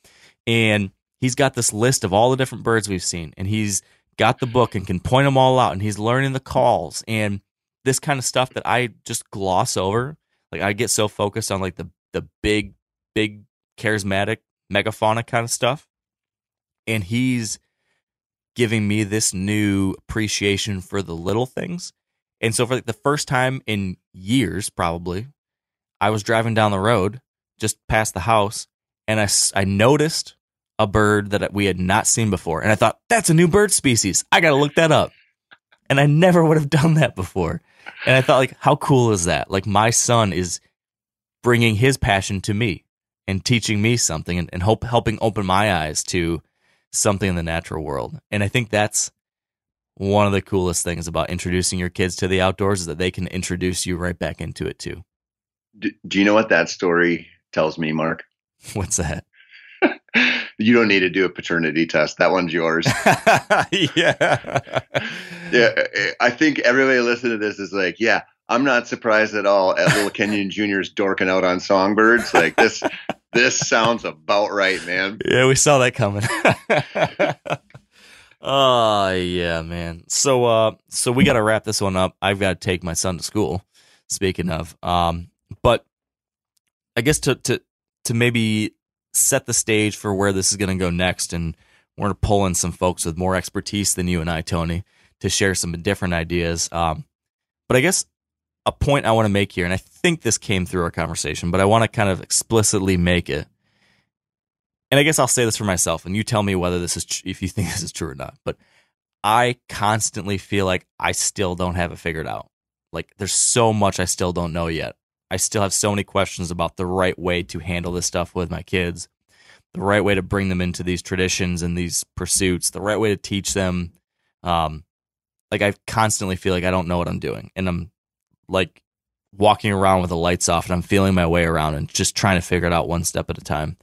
And he's got this list of all the different birds we've seen, and he's got the book and can point them all out, and he's learning the calls and this kind of stuff that I just gloss over. Like I get so focused on like the the big, big charismatic megafauna kind of stuff. And he's giving me this new appreciation for the little things. And so for like the first time in years, probably, I was driving down the road just past the house and I, I noticed a bird that we had not seen before. And I thought, that's a new bird species. I got to look that up. And I never would have done that before. And I thought, like, how cool is that? Like, my son is bringing his passion to me and teaching me something and, and hope, helping open my eyes to something in the natural world. And I think that's one of the coolest things about introducing your kids to the outdoors is that they can introduce you right back into it too. Do, do you know what that story tells me, Mark? What's that? You don't need to do a paternity test. That one's yours. yeah. Yeah. I think everybody listening to this is like, yeah, I'm not surprised at all at little Kenyon Jr.'s dorking out on songbirds. Like this, this sounds about right, man. Yeah, we saw that coming. Oh yeah, man. So uh so we gotta wrap this one up. I've got to take my son to school. Speaking of. Um but I guess to to to maybe set the stage for where this is gonna go next and we're gonna pull in some folks with more expertise than you and I, Tony, to share some different ideas. Um but I guess a point I want to make here, and I think this came through our conversation, but I want to kind of explicitly make it and I guess I'll say this for myself, and you tell me whether this is tr- if you think this is true or not. But I constantly feel like I still don't have it figured out. Like there's so much I still don't know yet. I still have so many questions about the right way to handle this stuff with my kids, the right way to bring them into these traditions and these pursuits, the right way to teach them. Um, like I constantly feel like I don't know what I'm doing, and I'm like walking around with the lights off, and I'm feeling my way around and just trying to figure it out one step at a time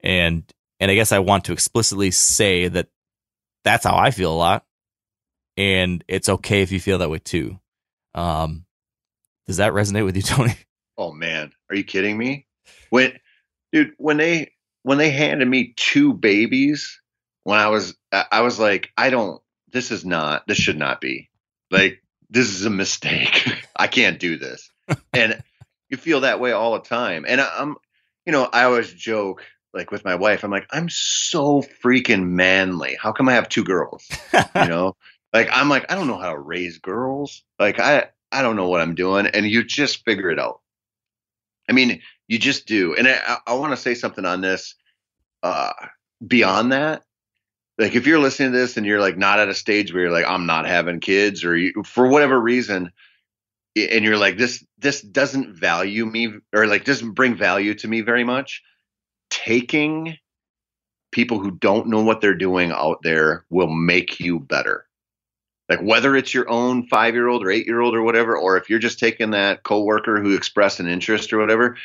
and and I guess I want to explicitly say that that's how I feel a lot, and it's okay if you feel that way too. Um, does that resonate with you, Tony? Oh man, are you kidding me? When, dude, when they when they handed me two babies, when I was I was like, I don't. This is not. This should not be. Like this is a mistake. I can't do this. and you feel that way all the time. And I, I'm, you know, I always joke like with my wife, I'm like, I'm so freaking manly. How come I have two girls? you know, like I'm like, I don't know how to raise girls. Like I, I don't know what I'm doing. And you just figure it out. I mean, you just do. And I, I want to say something on this. Uh, beyond that, like if you're listening to this and you're like not at a stage where you're like, I'm not having kids, or you, for whatever reason, and you're like, this, this doesn't value me, or like doesn't bring value to me very much taking people who don't know what they're doing out there will make you better. Like whether it's your own five year old or eight year old or whatever, or if you're just taking that coworker who expressed an interest or whatever,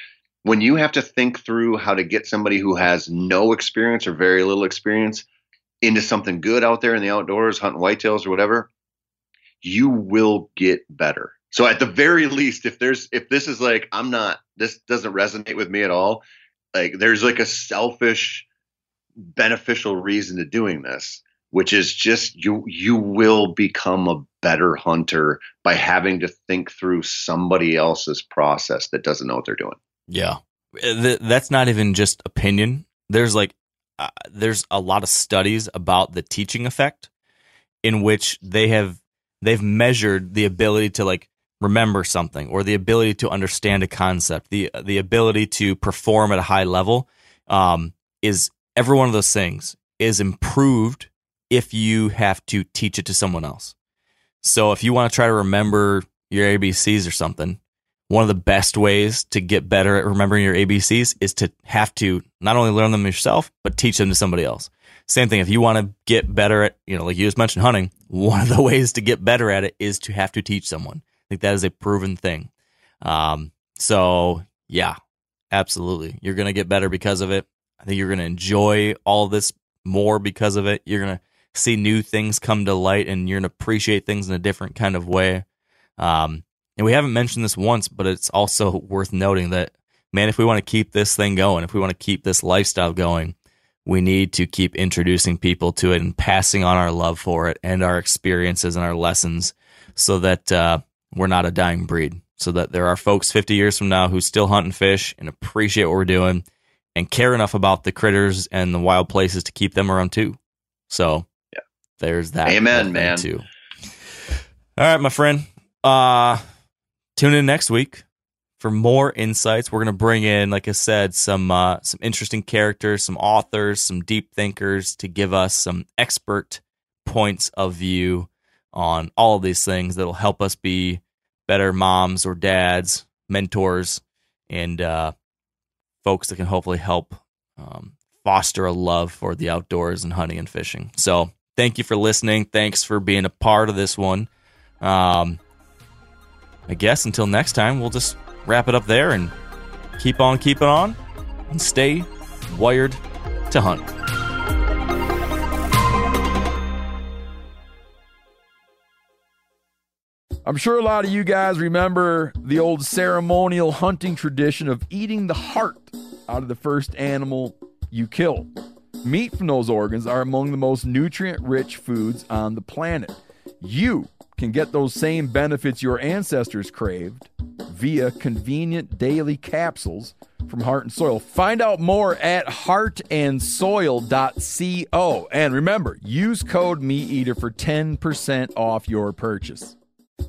when you have to think through how to get somebody who has no experience or very little experience into something good out there in the outdoors, hunting whitetails or whatever, you will get better. So at the very least, if there's if this is like I'm not this doesn't resonate with me at all, like there's like a selfish beneficial reason to doing this, which is just you you will become a better hunter by having to think through somebody else's process that doesn't know what they're doing. Yeah. That's not even just opinion. There's like uh, there's a lot of studies about the teaching effect in which they have they've measured the ability to like remember something or the ability to understand a concept, the the ability to perform at a high level um, is every one of those things is improved if you have to teach it to someone else. So if you want to try to remember your ABCs or something, one of the best ways to get better at remembering your ABCs is to have to not only learn them yourself, but teach them to somebody else. Same thing. If you want to get better at, you know, like you just mentioned hunting, one of the ways to get better at it is to have to teach someone. I think that is a proven thing. Um, so yeah, absolutely. You're going to get better because of it. I think you're going to enjoy all this more because of it. You're going to see new things come to light and you're going to appreciate things in a different kind of way. Um, and we haven't mentioned this once, but it's also worth noting that, man, if we want to keep this thing going, if we want to keep this lifestyle going, we need to keep introducing people to it and passing on our love for it and our experiences and our lessons so that uh, we're not a dying breed. So that there are folks 50 years from now who still hunt and fish and appreciate what we're doing and care enough about the critters and the wild places to keep them around too. So. There's that. Amen, man. Too. All right, my friend. Uh, tune in next week for more insights. We're going to bring in, like I said, some uh, some interesting characters, some authors, some deep thinkers to give us some expert points of view on all of these things that'll help us be better moms or dads, mentors, and uh, folks that can hopefully help um, foster a love for the outdoors and hunting and fishing. So, thank you for listening. Thanks for being a part of this one. Um, I guess until next time, we'll just wrap it up there and keep on keeping on and stay wired to hunt. I'm sure a lot of you guys remember the old ceremonial hunting tradition of eating the heart out of the first animal you kill. Meat from those organs are among the most nutrient rich foods on the planet. You can get those same benefits your ancestors craved via convenient daily capsules from Heart and Soil. Find out more at heartandsoil.co. And remember, use code MeatEater for 10% off your purchase.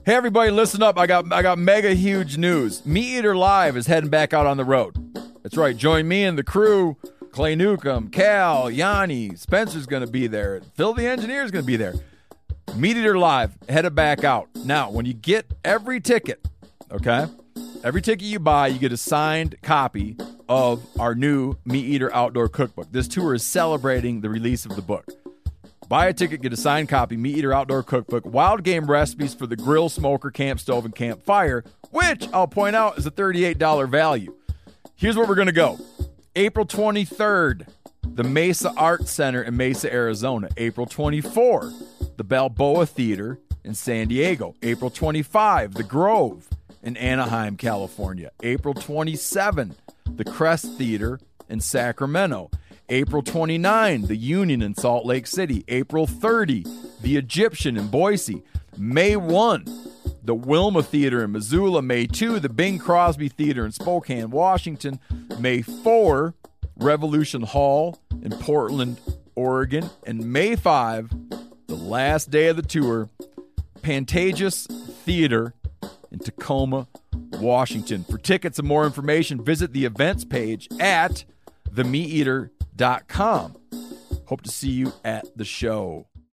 Hey everybody, listen up. I got I got mega huge news. MeatEater Live is heading back out on the road. That's right. Join me and the crew. Clay Newcomb, Cal, Yanni, Spencer's going to be there. Phil the engineer is going to be there. MeatEater Live, headed back out. Now, when you get every ticket, okay, every ticket you buy, you get a signed copy of our new MeatEater Outdoor Cookbook. This tour is celebrating the release of the book. Buy a ticket, get a signed copy, MeatEater Outdoor Cookbook, wild game recipes for the grill, smoker, camp stove, and campfire, which I'll point out is a $38 value. Here's where we're going to go April 23rd, the Mesa Art Center in Mesa, Arizona. April 24, the Balboa Theater in San Diego. April 25, the Grove in Anaheim, California. April 27, the Crest Theater in Sacramento. April 29, the Union in Salt Lake City. April 30, the Egyptian in Boise. May 1, the Wilma Theater in Missoula. May 2, the Bing Crosby Theater in Spokane, Washington. May 4, Revolution Hall in Portland, Oregon. And May 5, the last day of the tour, Pantages Theater in Tacoma, Washington. For tickets and more information, visit the events page at themeateater.com. Hope to see you at the show.